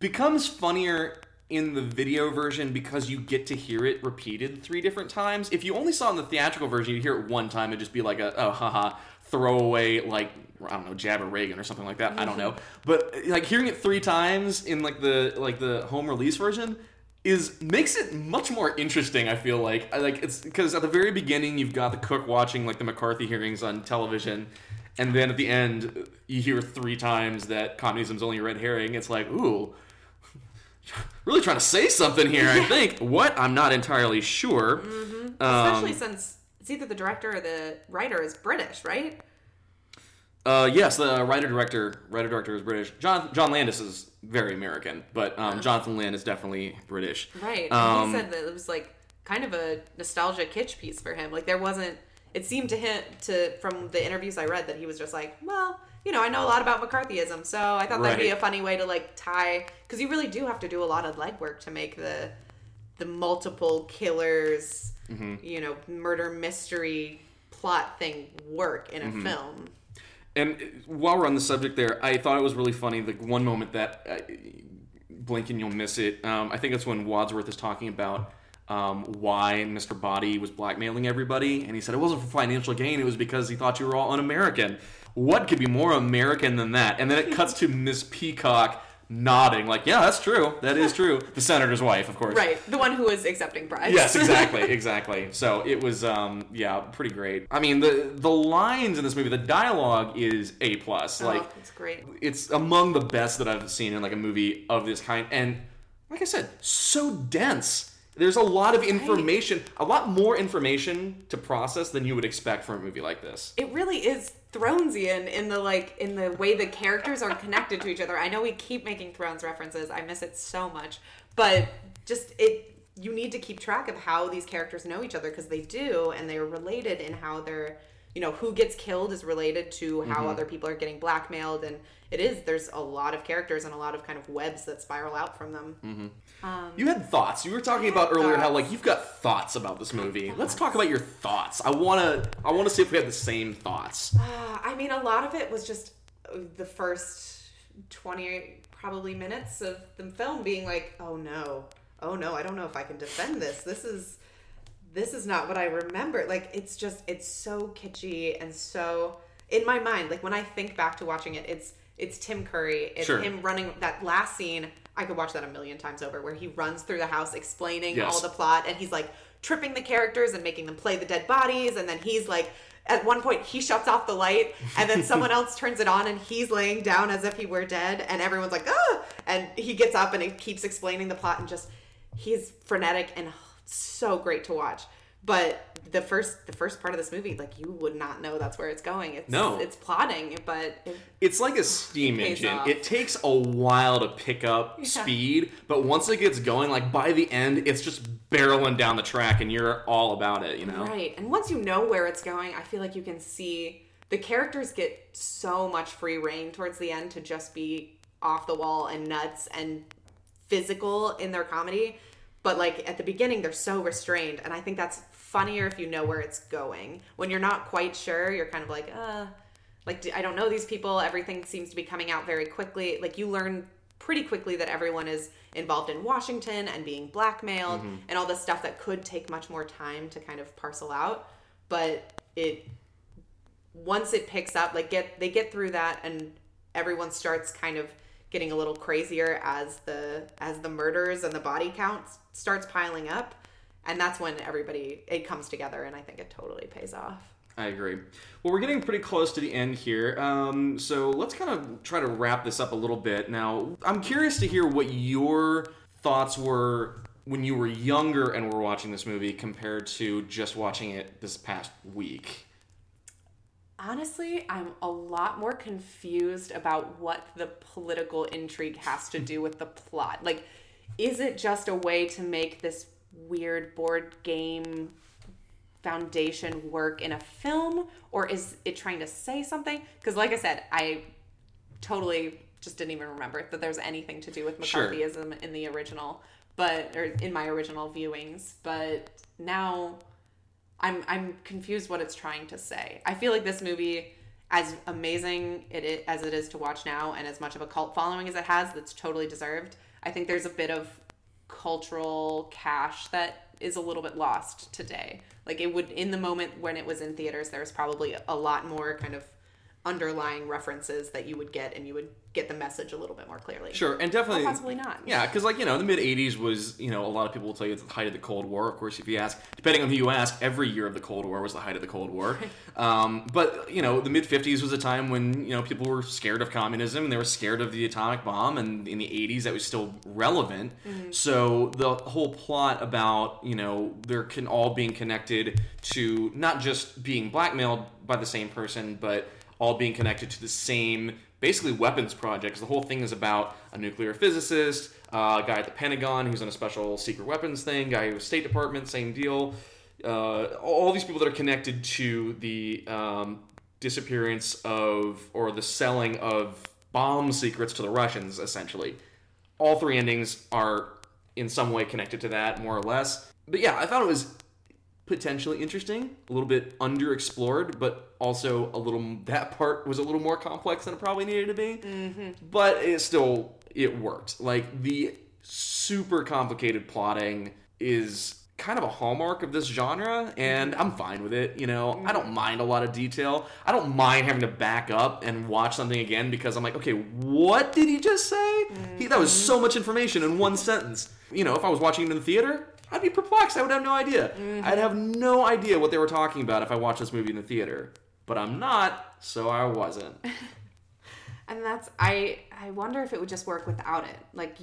becomes funnier in the video version because you get to hear it repeated three different times. If you only saw it in the theatrical version, you'd hear it one time and just be like a oh haha throwaway like I don't know jab at Reagan or something like that. I don't know, mm-hmm. but like hearing it three times in like the like the home release version is makes it much more interesting. I feel like I like it's because at the very beginning you've got the cook watching like the McCarthy hearings on television, and then at the end you hear three times that communism's only a red herring. It's like ooh, really trying to say something here. I think what I'm not entirely sure. Um, Especially since it's either the director or the writer is British, right? Uh, yes, the writer director writer director is British. John John Landis is very American, but um, Jonathan Lynn is definitely British. Right. Um, he said that it was like kind of a nostalgia kitsch piece for him. Like there wasn't. It seemed to him to from the interviews I read that he was just like, well, you know, I know a lot about McCarthyism, so I thought that'd be a funny way to like tie because you really do have to do a lot of legwork to make the the multiple killers, Mm-hmm. you know, murder mystery plot thing work in a Mm-hmm. film. And while we're on the subject, there, I thought it was really funny. The one moment that uh, blink and you'll miss it. Um, I think that's when Wadsworth is talking about um, why Mr. Body was blackmailing everybody, and he said it wasn't for financial gain; it was because he thought you were all un-American. What could be more American than that? And then it cuts to Miss Peacock nodding, like, "Yeah, that's true. That is true." The senator's wife, of course. Right. The one who was accepting bribes. Yes, exactly, exactly. So it was, um, yeah, pretty great. I mean, the the lines in this movie, the dialogue is a plus. oh, Like, it's great. it's among the best that I've seen in like a movie of this kind. And like I said, so dense. There's a lot of information, a lot more information to process than you would expect from a movie like this. it really is Thronesian in the like in the way the characters are connected to each other. I know we keep making Thrones references. I miss it so much, but just it you need to keep track of how these characters know each other because they do and they're related in how they're you know who gets killed is related to how Mm-hmm. other people are getting blackmailed and it is there's a lot of characters and a lot of kind of webs that spiral out from them Mm-hmm. You had thoughts. You were talking about earlier how like you've got thoughts about this movie. Let's talk about your thoughts. I wanna I wanna see if we have the same thoughts. Uh, I mean, a lot of it was just uh, the first 20 probably minutes of the film being like, oh no, oh no, I don't know if I can defend this. This is. This is not what I remember. Like it's just it's so kitschy and so in my mind. Like when I think back to watching it, it's it's Tim Curry. It's Sure. him running that last scene. I could watch that a million times over, where he runs through the house explaining Yes. all the plot, and he's like tripping the characters and making them play the dead bodies, and then he's like, at one point he shuts off the light, and then someone else turns it on, and he's laying down as if he were dead, and everyone's like, ah, and he gets up and he keeps explaining the plot, and just he's frenetic and so great to watch. but the first the first part of this movie, like you would not know that's where it's going. It's No. it's plotting, but it, It's like a steam It engine. off. It takes a while to pick up Yeah. speed, but once it gets going, like by the end, it's just barreling down the track, and you're all about it. You know? Right. And once you know where it's going, I feel like you can see the characters get so much free reign towards the end to just be off the wall and nuts and physical in their comedy. But like at the beginning, they're so restrained. And I think that's funnier if you know where it's going. When you're not quite sure, you're kind of like, uh, like I don't know these people. Everything seems to be coming out very quickly. Like you learn pretty quickly that everyone is involved in Washington and being blackmailed and all this stuff that could take much more time to kind of parcel out. But it once it picks up, like get they get through that and everyone starts kind of getting a little crazier as the as the murders and the body count starts piling up. And that's when everybody it comes together and I think it totally pays off. I agree. Well, we're getting pretty close to the end here. Um, so let's kind of try to wrap this up a little bit. Now, I'm curious to hear what your thoughts were when you were younger and were watching this movie compared to just watching it this past week. Honestly, I'm a lot more confused about what the political intrigue has to do with the plot. Like, is it just a way to make this weird board game foundation work in a film, or is it trying to say something? Because, like I said, I totally just didn't even remember that there's anything to do with Sure. McCarthyism in the original, but or in my original viewings. But now I'm I'm confused what it's trying to say. I feel like this movie, as amazing it as it is to watch now, and as much of a cult following as it has, that's totally deserved. I think there's a bit of cultural cash that is a little bit lost today. Like it would in the moment when it was in theaters, there was probably a lot more kind of underlying references that you would get, and you would get the message a little bit more clearly. Sure, and definitely. Or possibly not. Yeah, because like you know, the mid '80s was you know a lot of people will tell you it's the height of the Cold War. Of course, if you ask, depending on who you ask, every year of the Cold War was the height of the Cold War. um, but you know, the mid '50s was a time when you know people were scared of communism and they were scared of the atomic bomb, and in the '80s that was still relevant. So the whole plot about you know there can all being connected to not just being blackmailed by the same person, but all being connected to the same basically weapons project. the whole thing is about a nuclear physicist, uh, a guy at the Pentagon who's on a special secret weapons thing, guy who's State Department, same deal. Uh, all these people that are connected to the um, disappearance of or the selling of bomb secrets to the Russians, essentially. All three endings are in some way connected to that, more or less. But yeah, I thought it was potentially interesting, a little bit underexplored, but also a little that part was a little more complex than it probably needed to be. Mm-hmm. But it still it worked. Like the super complicated plotting is kind of a hallmark of this genre and mm-hmm. I'm fine with it, you know. I mm-hmm. don't mind a lot of detail. I don't mind having to back up and watch something again because I'm like, okay, what did he just say? He, that was mm-hmm. so much information in one sentence. You know, if I was watching it in the theater, I'd be perplexed. I would have no idea. I'd have no idea what they were talking about if I watched this movie in the theater. But I'm not, so I wasn't. And that's I I wonder if it would just work without it. Like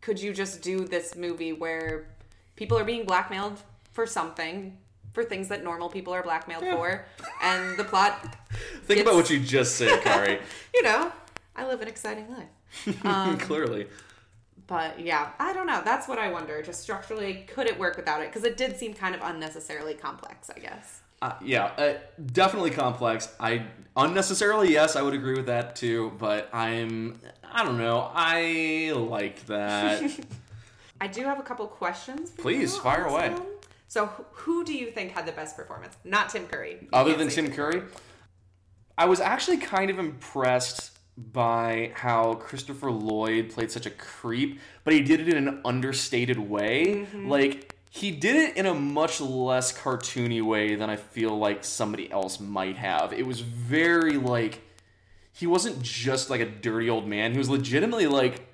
could you just do this movie where people are being blackmailed for something, for things that normal people are blackmailed for, and the plot Think about what you just said, Kari. you know, I live an exciting life. Um, Clearly. But yeah, I don't know. That's what I wonder. Just structurally, could it work without it? Because it did seem kind of unnecessarily complex, I guess. Uh, yeah, uh, definitely complex. I unnecessarily, yes, I would agree with that too. But I'm, I don't know. I liked that. I do have a couple questions. Please, fire away. So, who do you think had the best performance? Not Tim Curry. Other than Tim Curry, I was actually kind of impressed by how Christopher Lloyd played such a creep, but he did it in an understated way. Like he did it in a much less cartoony way than I feel like somebody else might have. It was very like he wasn't just like a dirty old man. He was legitimately like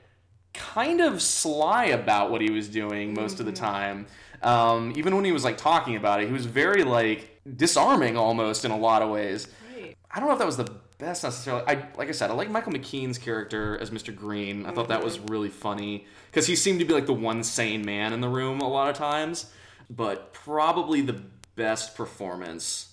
kind of sly about what he was doing most of the time. Um, even when he was like talking about it, he was very like disarming almost in a lot of ways. Right. I don't know if that was the best necessarily. I like I said, I like Michael McKean's character as Mr. Green. I thought that was mm-hmm. really funny because he seemed to be like the one sane man in the room a lot of times. but probably the best performance,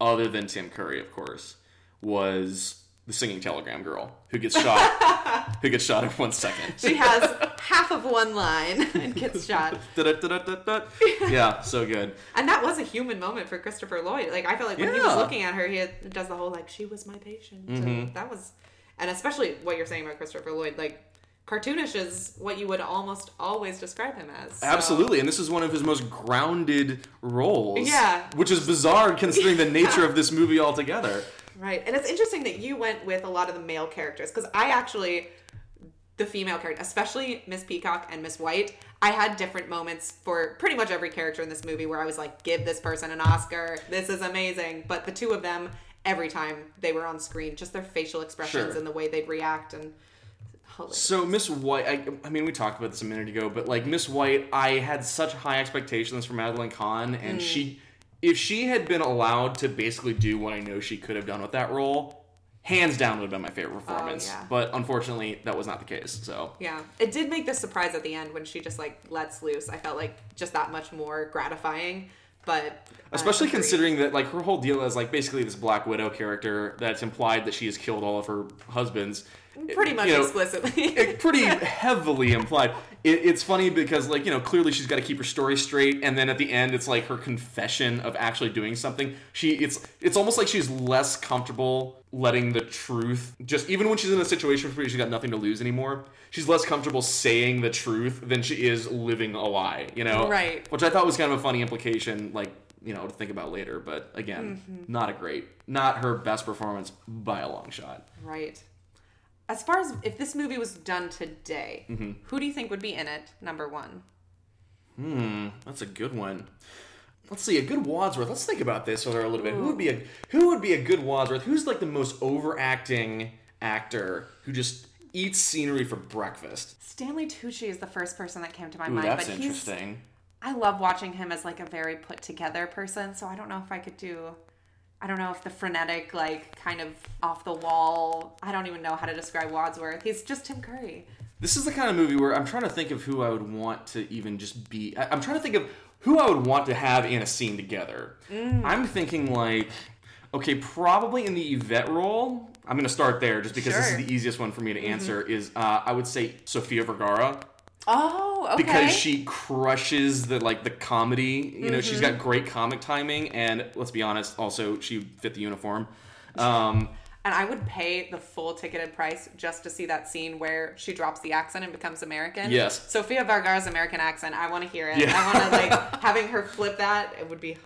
other than Tim Curry, of course, was the singing telegram girl who gets shot. who gets shot in one second. She has half of one line and gets shot. Yeah, so good. And that was a human moment for Christopher Lloyd. Like I felt like when he was looking at her, he had, does the whole like she was my patient. Mm-hmm. And that was, and especially what you're saying about Christopher Lloyd, like cartoonish is what you would almost always describe him as. So- Absolutely, and this is one of his most grounded roles. Yeah. Which is bizarre considering the nature of this movie altogether. Right. And it's interesting that you went with a lot of the male characters because I actually, the female character, especially Miss Peacock and Miss White, I had different moments for pretty much every character in this movie where I was like, give this person an Oscar. This is amazing. But the two of them, every time they were on screen, just their facial expressions Sure. and the way they'd react and. hilarious. So Miss White, I, I mean, we talked about this a minute ago, but like Miss White, I had such high expectations for Madeline Kahn, and Mm. she, if she had been allowed to basically do what I know she could have done with that role, hands down would have been my favorite oh, performance. Oh, yeah. But unfortunately, that was not the case. So Yeah, it did make the surprise at the end when she just like lets loose. I felt like just that much more gratifying, but Especially considering that like her whole deal is like basically this Black Widow character that's implied that she has killed all of her husbands. pretty much You know, explicitly. it- pretty heavily implied. It, it's funny because like you know clearly she's got to keep her story straight, and then at the end it's like her confession of actually doing something. She it's it's almost like she's less comfortable letting the truth just even when she's in a situation where she's got nothing to lose anymore. She's less comfortable saying the truth than she is living a lie. You know, Right. Which I thought was kind of a funny implication, like you know to think about later. But again, Mm-hmm. not a great, not her best performance by a long shot. Right. As far as if this movie was done today, Mm-hmm. who do you think would be in it? Number one. Hmm, that's a good one. Let's see, a good Wadsworth. Let's think about this for a little bit. Who would be a who would be a good Wadsworth? Who's like the most overacting actor who just eats scenery for breakfast? Stanley Tucci is the first person that came to my Ooh, mind, that's but interesting. I love watching him as like a very put together person, so I don't know if I could do. I don't know if the frenetic, like kind of off the wall. I don't even know how to describe Wadsworth. He's just Tim Curry. This is the kind of movie where I'm trying to think of who I would want to even just be. I- I'm trying to think of who I would want to have in a scene together. Mm. I'm thinking like, okay, probably in the Yvette role. I'm going to start there just because this is the easiest one for me to Mm-hmm. answer. Is uh, I would say Sofia Vergara. Oh, okay. because she crushes the like the comedy. You know, she's Mm-hmm. got great comic timing, and let's be honest, also she fit the uniform. Um, And I would pay the full ticketed price just to see that scene where she drops the accent and becomes American. Yes. Sofia Vergara's American accent. I want to hear it. Yeah. I want to like having her flip that. It would be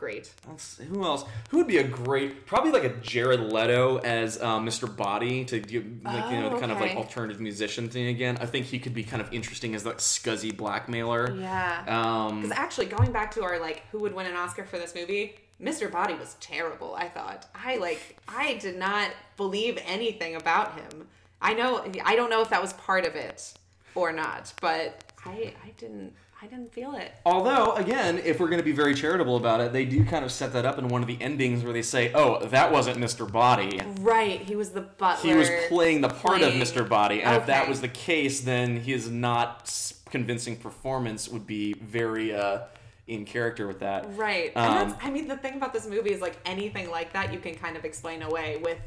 great. let's who else? Who would be a great? Probably like a Jared Leto as um, Mr. Body to give like you know Oh, the kind of like alternative musician thing again. I think he could be kind of interesting as like scuzzy blackmailer. Yeah. Um, Because actually, going back to our like, who would win an Oscar for this movie? Mr. Body was terrible. I thought. I like. I did not believe anything about him. I know. I don't know if that was part of it or not, but I. I didn't. I didn't feel it. Although, again, if we're going to be very charitable about it, they do kind of set that up in one of the endings where they say, "Oh, that wasn't Mr. Body." Right. He was the butler. he was playing the part playing- of Mr. Body, and if that was the case, then his not convincing performance would be very uh, in character with that. Right. Um, and that's, I mean, the thing about this movie is like anything like that you can kind of explain away with.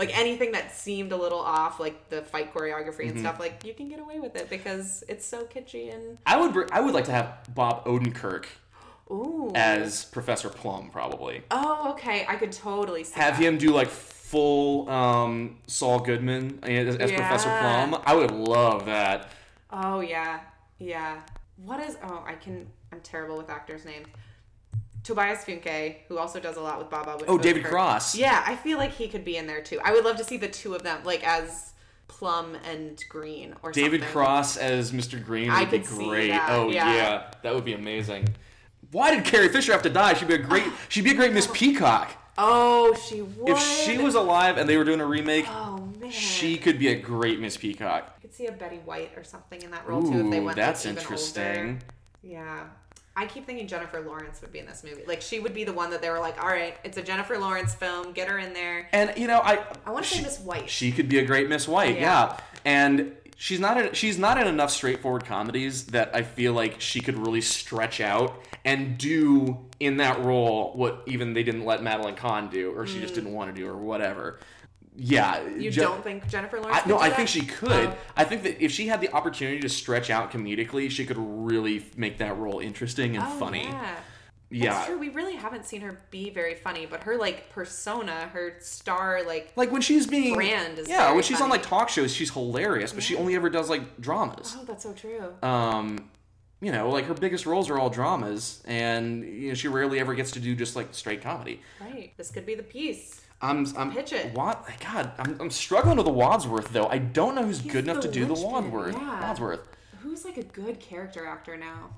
Like anything that seemed a little off, like the fight choreography Mm-hmm. and stuff, like you can get away with it because it's so kitschy and I would, br- I would like to have Bob Odenkirk ooh. as Professor Plum, probably. oh, okay. I could totally Have that. him do like full um, Saul Goodman as, as Professor Yeah. Plum. I would love that. Oh yeah, yeah. What is? Oh, I can. I'm terrible with actors' names. Tobias Funke, who also does a lot with Baba. With Oh, David. Cross. Yeah, I feel like he could be in there too. I would love to see the two of them, like as Plum and Green, or David something. Cross as Mr. Green I would be could see great. oh yeah. yeah. that would be amazing. Why did Carrie Fisher have to die? She'd be a great. she'd be a great Miss oh. Peacock. Oh, she would. If she was alive and they were doing a remake, Oh man. she could be a great Miss Peacock. I could see a Betty White or something in that role too if they Ooh, went. that's like, interesting. Yeah. I keep thinking Jennifer Lawrence would be in this movie. Like she would be the one that they were like, "All right, it's a Jennifer Lawrence film. Get her in there." And you know, I I want to say Miss White. she could be a great Miss White, Yeah. yeah. And she's not in, she's not in enough straightforward comedies that I feel like she could really stretch out and do in that role what even they didn't let Madeline Kahn do or she just mm. didn't want to do or whatever. Yeah, You Je- don't think Jennifer Lawrence? I, no, I that? think she could. Oh. I think that if she had the opportunity to stretch out comedically, she could really make that role interesting and Oh, funny. Yeah. Yeah. That's true. We really haven't seen her be very funny, but her like persona, her star, like Like when she's being Brand is yeah, when she's on like talk shows, she's hilarious, but she only ever does like dramas. oh, that's so true. Um, you know, like her biggest roles are all dramas, and you know she rarely ever gets to do just like straight comedy. right. This could be the piece. I'm, I'm Pitch it. What? God, I'm, I'm struggling with the Wadsworth though. I don't know who's He's good enough to do the Wadsworth. yeah. Wadsworth. Who's like a good character actor now?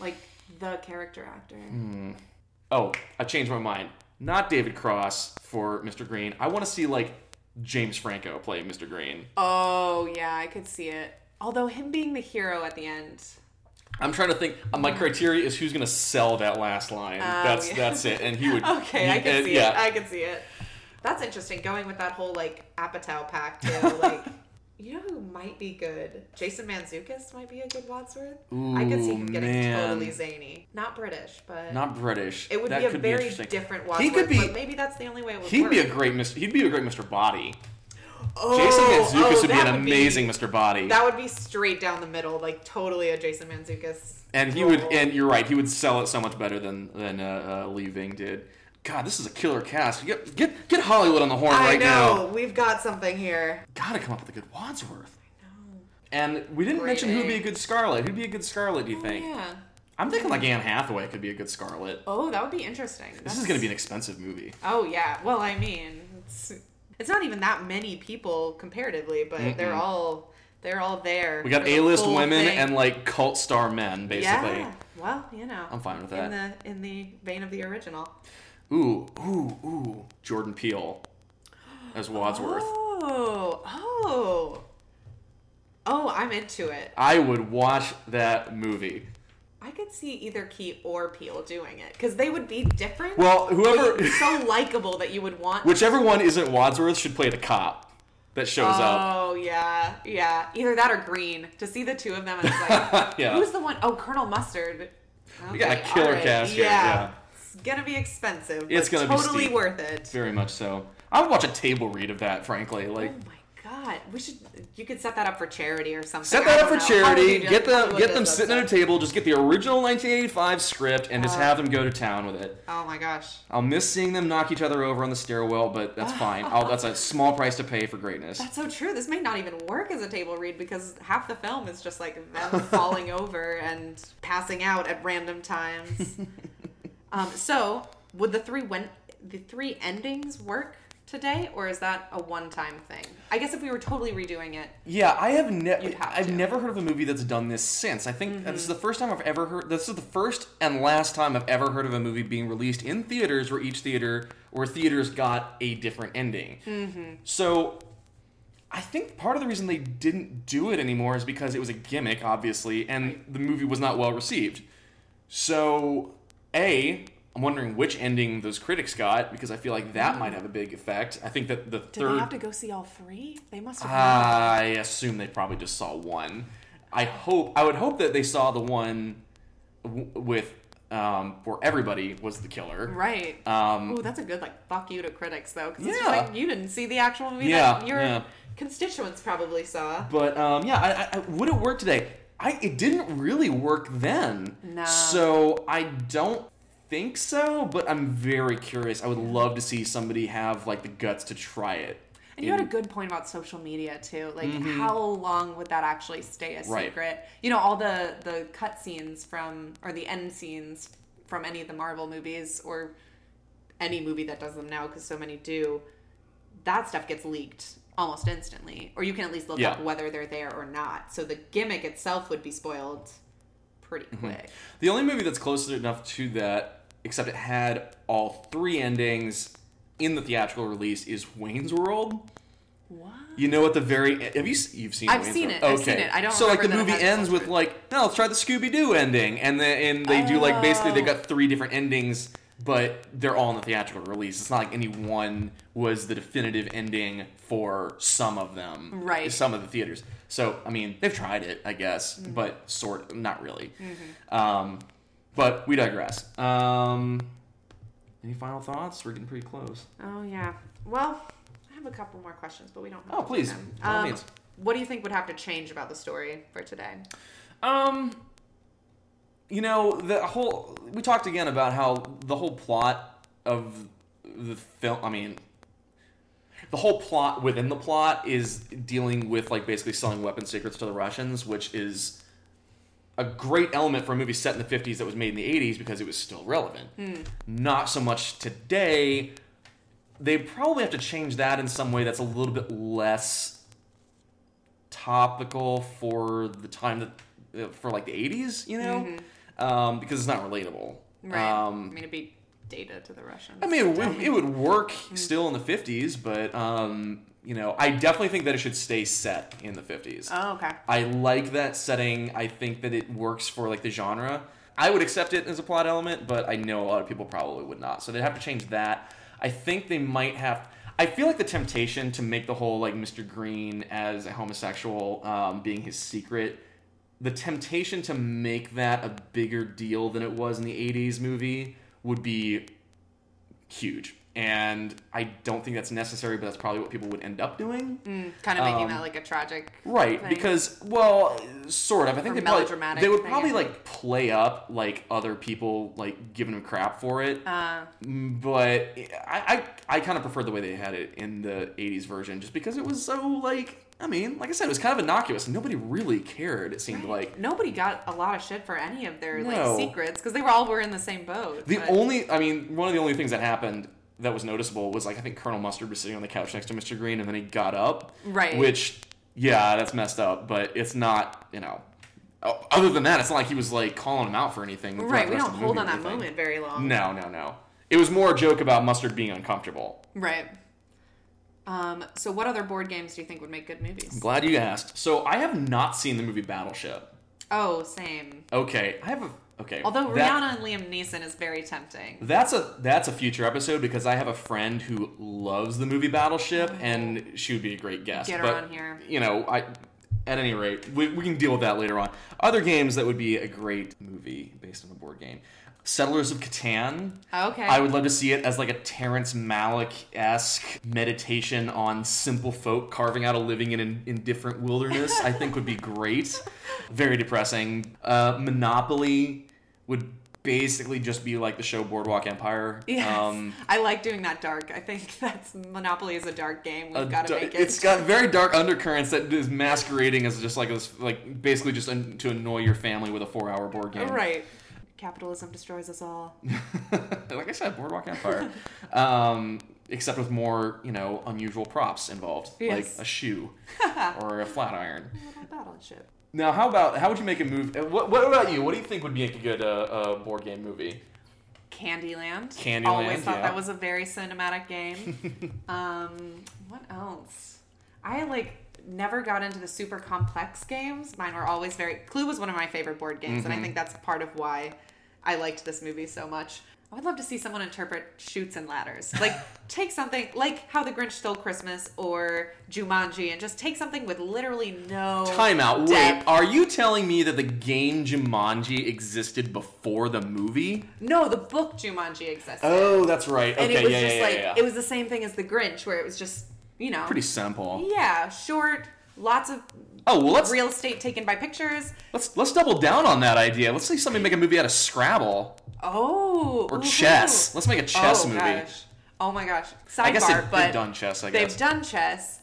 Like the character actor. Hmm. Oh, I changed my mind. Not David Cross for Mr. Green. I want to see like James Franco play Mr. Green. Oh yeah, I could see it. Although him being the hero at the end. I'm trying to think. uh, My criteria is who's going to sell that last line. that's yeah. that's it. And he would. Okay, he- I can and- see yeah. it. I can see it. That's interesting. Going with that whole like Apatow pack too. Like, you know who might be good? Jason Mantzoukas might be a good Wadsworth. I could see him getting man. totally zany. Not British, but Not British. it would That be a very interesting. different He could be. but maybe that's the only way it would He'd work. be a great Mr. He'd be a great Mr. Body. oh, Jason Mantzoukas oh, would be an amazing Mr. Body. That would be straight down the middle, like totally a Jason Mantzoukas. and he role. would. And you're right. He would sell it so much better than than uh, uh, Lee Ving did. God, this is a killer cast. Get get get Hollywood on the horn I right know now. we've got something here. Gotta come up with a good Wadsworth. I know. And we didn't Great mention who'd be a good Scarlet. Who'd be a good Scarlet? Do you oh, think? Oh, Yeah. I'm thinking like Anne Hathaway could be a good Scarlet. Oh, that would be interesting. This is gonna be an expensive movie. Oh yeah. Well, I mean, it's it's not even that many people comparatively, but they're all they're all there. We got A-list women thing. and like cult star men, basically. yeah. Well, you know, I'm fine with that. in the in the vein of the original. Ooh, ooh, ooh. Jordan Peele as Wadsworth. Oh, oh, oh! I'm into it. I would watch that movie. I could see either Key or Peele doing it because they would be different. Well, whoever, so likable that you would want. whichever one isn't Wadsworth should play the cop that shows up. Oh yeah, yeah. Either that or Green. To see the two of them, it's like, Yeah. who's the one? Oh, Colonel Mustard. We got a killer alright, cast here, yeah. It's gonna be expensive. It's gonna be totally worth it. Very much so. I would watch a table read of that, frankly. Like, Oh my god, we should. You could set that up for charity or something. set that up for know. Charity. Get them, get them sitting at a table. Just get the original 1985 script and just Uh. have them go to town with it. Oh my gosh. I'll miss seeing them knock each other over on the stairwell, but that's fine. I'll, that's a small price to pay for greatness. That's so true. This may not even work as a table read because half the film is just like them falling over and passing out at random times. um, so, would the three when the three endings work today, or is that a one-time thing? I guess if we were totally redoing it, Yeah, I have never. I've to. Mm-hmm. never heard of a movie that's done this since. I think this is the first time I've ever heard. This is the first and last time I've ever heard of a movie being released in theaters where each theater or theaters got a different ending. Mm-hmm. So. I think part of the reason they didn't do it anymore is because it was a gimmick, obviously, and the movie was not well received. So, A, I'm wondering which ending those critics got because I feel like that might have a big effect. I think that the did third they have to go see all three? They must have. I assume they probably just saw one. I hope I would hope that they saw the one w- with um, where everybody was the killer. right. Um, Oh, that's a good like fuck you to critics though, because it's Yeah. just like you didn't see the actual movie Yeah, that your yeah. constituents probably saw. but um, yeah, I, I, I, would it work today? I it didn't really work then. No. So I don't think so. But I'm very curious. I would love to see somebody have like the guts to try it. And you had a good point about social media too. Like, how long would that actually stay a Mm-hmm. Right. secret? You know, all the the cut scenes from or the end scenes from any of the Marvel movies or any movie that does them now, because so many do. That stuff gets leaked almost instantly, or you can at least look Yeah. up whether they're there or not. So the gimmick itself would be spoiled pretty Mm-hmm. quick. The only movie that's close enough to that, except it had all three endings in the theatrical release, is Wayne's World. What? You know, at the very e- have you you've seen? I've Wayne's seen World? it. I've seen it. I don't So like the movie ends with like, no, let's try the Scooby Doo ending, and then and they do like basically they Oh. got three different endings but they're all in the theatrical release. It's not like any one was the definitive ending for some of them, Right. Some of the theaters. So I mean, they've tried it, I guess, Mm-hmm. but sort of, not really. Um, but we digress. Um, any final thoughts? We're getting pretty close. Oh yeah. Well, I have a couple more questions, but we don't. Have Oh, to please. Um, what do you think would have to change about the story for today? Um, you know, the whole we talked again about how the whole plot of the film. I mean, the whole plot within the plot is dealing with like basically selling weapon secrets to the Russians, which is a great element for a movie set in the 50s that was made in the 80s because it was still relevant. Hmm. Not so much today. They probably have to change that in some way that's a little bit less topical for the time that for like the 80s, you know, mm-hmm. Um, because it's not relatable. Right. I Um, mean, it'd be data to the Russians. I mean, it would, it would work still in the 50s, but um, you know, I definitely think that it should stay set in the 50s. Oh, okay. I like that setting. I think that it works for like the genre. I would accept it as a plot element, but I know a lot of people probably would not. So they'd have to change that. I think they might have. I feel like the temptation to make the whole like Mr. Green as a homosexual um, being his secret, the temptation to make that a bigger deal than it was in the '80s movie would be huge. And I don't think that's necessary, but that's probably what people would end up doing. Kind of making Um, that like a tragic. Right, thing. because well, sort of. I think Or they probably they would probably yeah. like play up like other people like giving them crap for it. Uh, Mm, but I I, I kind of prefer the way they had it in the '80s version, just because it was so like I mean, like I said, it was kind of innocuous. Nobody really cared. It seemed like nobody got a lot of shit for any of their No. like secrets because they were all were in the same boat. the but- only. I mean, one of the only things that happened that was noticeable was like I think Colonel Mustard was sitting on the couch next to Mr. Green, and then he got up. Right. Which, yeah, that's messed up. But it's not. You know. Other than that, it's not like he was like calling him out for anything. right. We don't hold on that moment very long. No, no, no. It was more a joke about Mustard being uncomfortable. Right. Um, so, what other board games do you think would make good movies? I'm Glad you asked. So I have not seen the movie Battleship. Oh, same. Okay, I have a okay. Although that- Rihanna and Liam Neeson is very tempting. That's a that's a future episode because I have a friend who loves the movie Battleship and she would be a great guest. Get her but, on here. You know, I at any rate, we, we can deal with that later on. Other games that would be a great movie based on a board game. Settlers of Catan. Okay. I would love to see it as like a Terrence Malick esque meditation on simple folk carving out a living in an indifferent wilderness. I think would be great. Very depressing. Uh, Monopoly would basically just be like the show Boardwalk Empire. Yes. Um, I like doing that dark. I think that's Monopoly is a dark game. We've got to make it. It's got very dark undercurrents that is masquerading as just like this, like basically just an, to annoy your family with a four-hour board game. right. Capitalism destroys us all. like I said, Boardwalk Empire. um, except with more, you know, unusual props involved, Yes. like a shoe or a flat iron. Little battleship. Now, how about how would you make a movie? What, what about you? What do you think would make a good uh, uh, board game movie? Candyland. Candyland, I Always thought yeah. that was a very cinematic game. um, what else? I like never got into the super complex games. Mine were always very. Clue was one of my favorite board games, Mm-hmm. and I think that's part of why I liked this movie so much. I would love to see someone interpret Chutes and Ladders. Like, take something like How the Grinch Stole Christmas or Jumanji and just take something with literally no. Time out. Wait, depth. are you telling me that the game Jumanji existed before the movie? No, the book Jumanji existed. Oh, that's right. and it was yeah, just yeah, like yeah. it was the same thing as the Grinch, where it was just you know pretty simple. yeah, short, lots of Oh well, let's real estate taken by pictures. let's let's double down on that idea. Let's see somebody make a movie out of Scrabble Oh, or ooh. chess. Let's make a chess oh, movie. Gosh. Oh my gosh! Sidebar, I guess they've, but they've done chess. I guess they've done chess.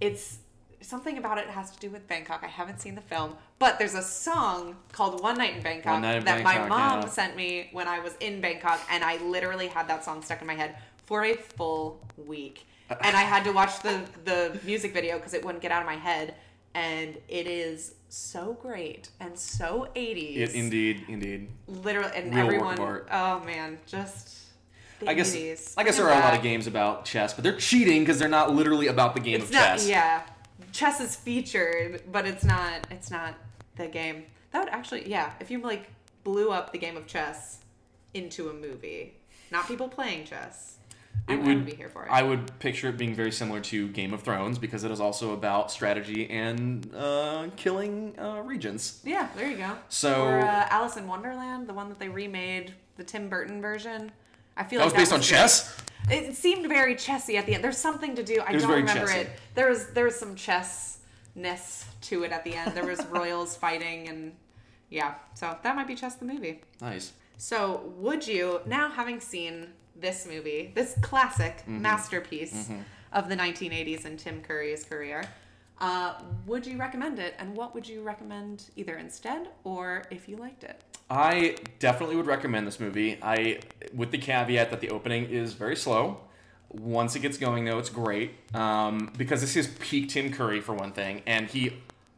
It's something about it has to do with Bangkok. I haven't seen the film, but there's a song called "One Night in Bangkok" Night in that my mom yeah. sent me when I was in Bangkok, and I literally had that song stuck in my head for a full week. Uh, and I had to watch the the music video because it wouldn't get out of my head. And it is so great and so 80s. It, indeed, indeed. Literally, and Real everyone. Oh man, just. The I guess 80s. I guess there are a lot of games about chess, but they're cheating because they're not literally about the game It's of not. chess. Yeah, chess is featured, but it's not. It's not the game. That would actually, yeah. If you like blew up the game of chess into a movie, not people playing chess. It I, I would- be here for it. I would picture it being very similar to Game of Thrones because it is also about strategy and uh, killing uh, regents. yeah, there you go. So- or uh, Alice in Wonderland, the one that they remade, the Tim Burton version. I feel That like was based on good. chess. It seemed very chessy at the end. There's something to do. I don't remember chessy. it. There was there was some chessness to it at the end. There was royals fighting and yeah. So that might be chess the movie. Nice. So would you now having seen this movie, this classic Mm-hmm. masterpiece of the 1980s and Tim Curry's career? Uh, would you recommend it, and what would you recommend either instead or if you liked it? I definitely would recommend this movie. I, with the caveat that the opening is very slow. Once it gets going, though, it's great um, because this is peak Tim Curry for one thing, and he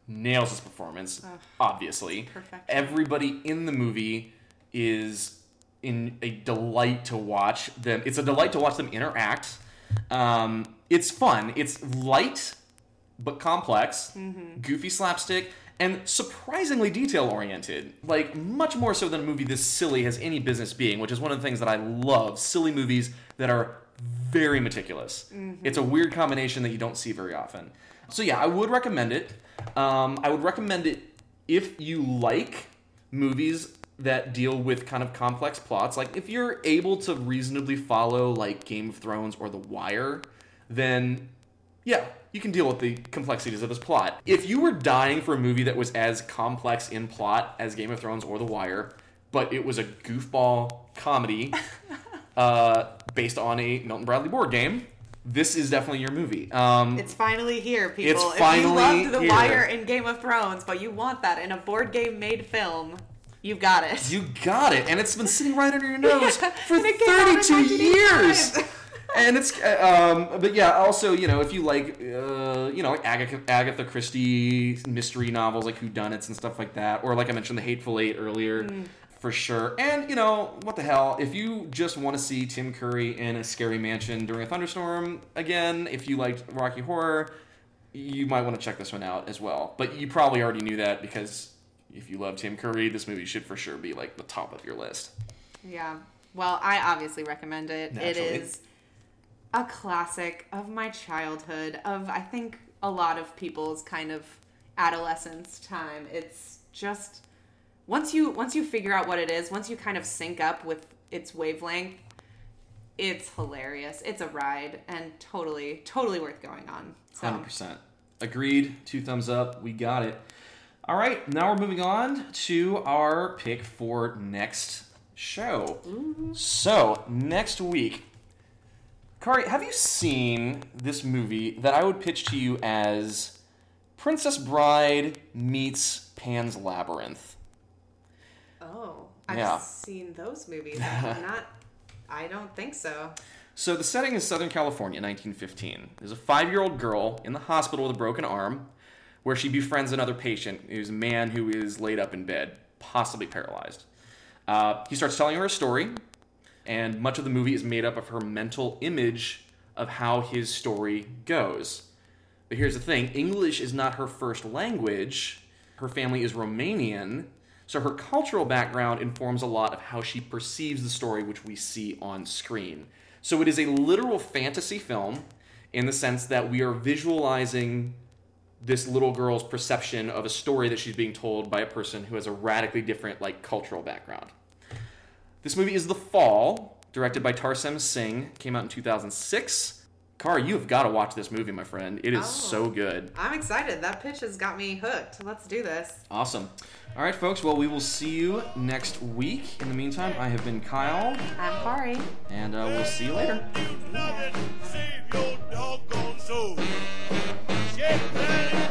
nails his performance. obviously, perfection. everybody in the movie is in a delight to watch them. It's a delight to watch them interact. Um, it's fun. It's light but complex, goofy slapstick, and surprisingly detail oriented. Like, much more so than a movie this silly has any business being, which is one of the things that I love silly movies that are very meticulous. It's a weird combination that you don't see very often. So, yeah, I would recommend it. Um, I would recommend it if you like movies that deal with kind of complex plots. Like, if you're able to reasonably follow, like, Game of Thrones or The Wire, then yeah, you can deal with the complexities of this plot. If you were dying for a movie that was as complex in plot as Game of Thrones or The Wire, but it was a goofball comedy uh, based on a Milton Bradley board game, this is definitely your movie. Um, It's finally here, people. It's if finally you loved The here. Wire and Game of Thrones, but you want that in a board game made film, you got it. you got it, and it's been sitting right under your nose Yeah, for and it came out in 32 years. and it's uh, um, but yeah also you know if you like uh, you know like agatha, agatha christie mystery novels like whodunits and stuff like that or like i mentioned the hateful eight earlier for sure. And you know what the hell if you just want to see tim curry in a scary mansion during a thunderstorm again if you liked rocky horror you might want to check this one out as well. But you probably already knew that because if you love tim curry this movie should for sure be like the top of your list Yeah. Well, I obviously recommend it. It Naturally. is a classic of my childhood, of I think a lot of people's kind of adolescence time. It's just once you once you figure out what it is, once you kind of sync up with its wavelength, it's hilarious. It's a ride and totally totally worth going on. So Hundred percent. Agreed. Two thumbs up. We got it. All right. Now we're moving on to our pick for next show. So next week, Kari, have you seen this movie that I would pitch to you as Princess Bride meets Pan's Labyrinth? Oh, I've Yeah. seen those movies. I'm not I don't think so. So the setting is Southern California, 1915. There's a five-year-old girl in the hospital with a broken arm, where she befriends another patient, who's a man who is laid up in bed, possibly paralyzed. Uh, he starts telling her a story, and much of the movie is made up of her mental image of how his story goes. But here's the thing: English is not her first language. Her family is Romanian, so her cultural background informs a lot of how she perceives the story which we see on screen. So it is a literal fantasy film in the sense that we are visualizing this little girl's perception of a story that she's being told by a person who has a radically different like cultural background. This movie is The Fall, directed by Tarsem Singh, came out in 2006. Car, you have got to watch this movie, my friend. It is Oh. so good. I'm excited. That pitch has got me hooked. Let's do this. Awesome. All right, folks. Well, we will see you next week. In the meantime, I have been Kyle, I'm Kari. and uh, we'll see you later. Loving Get ready.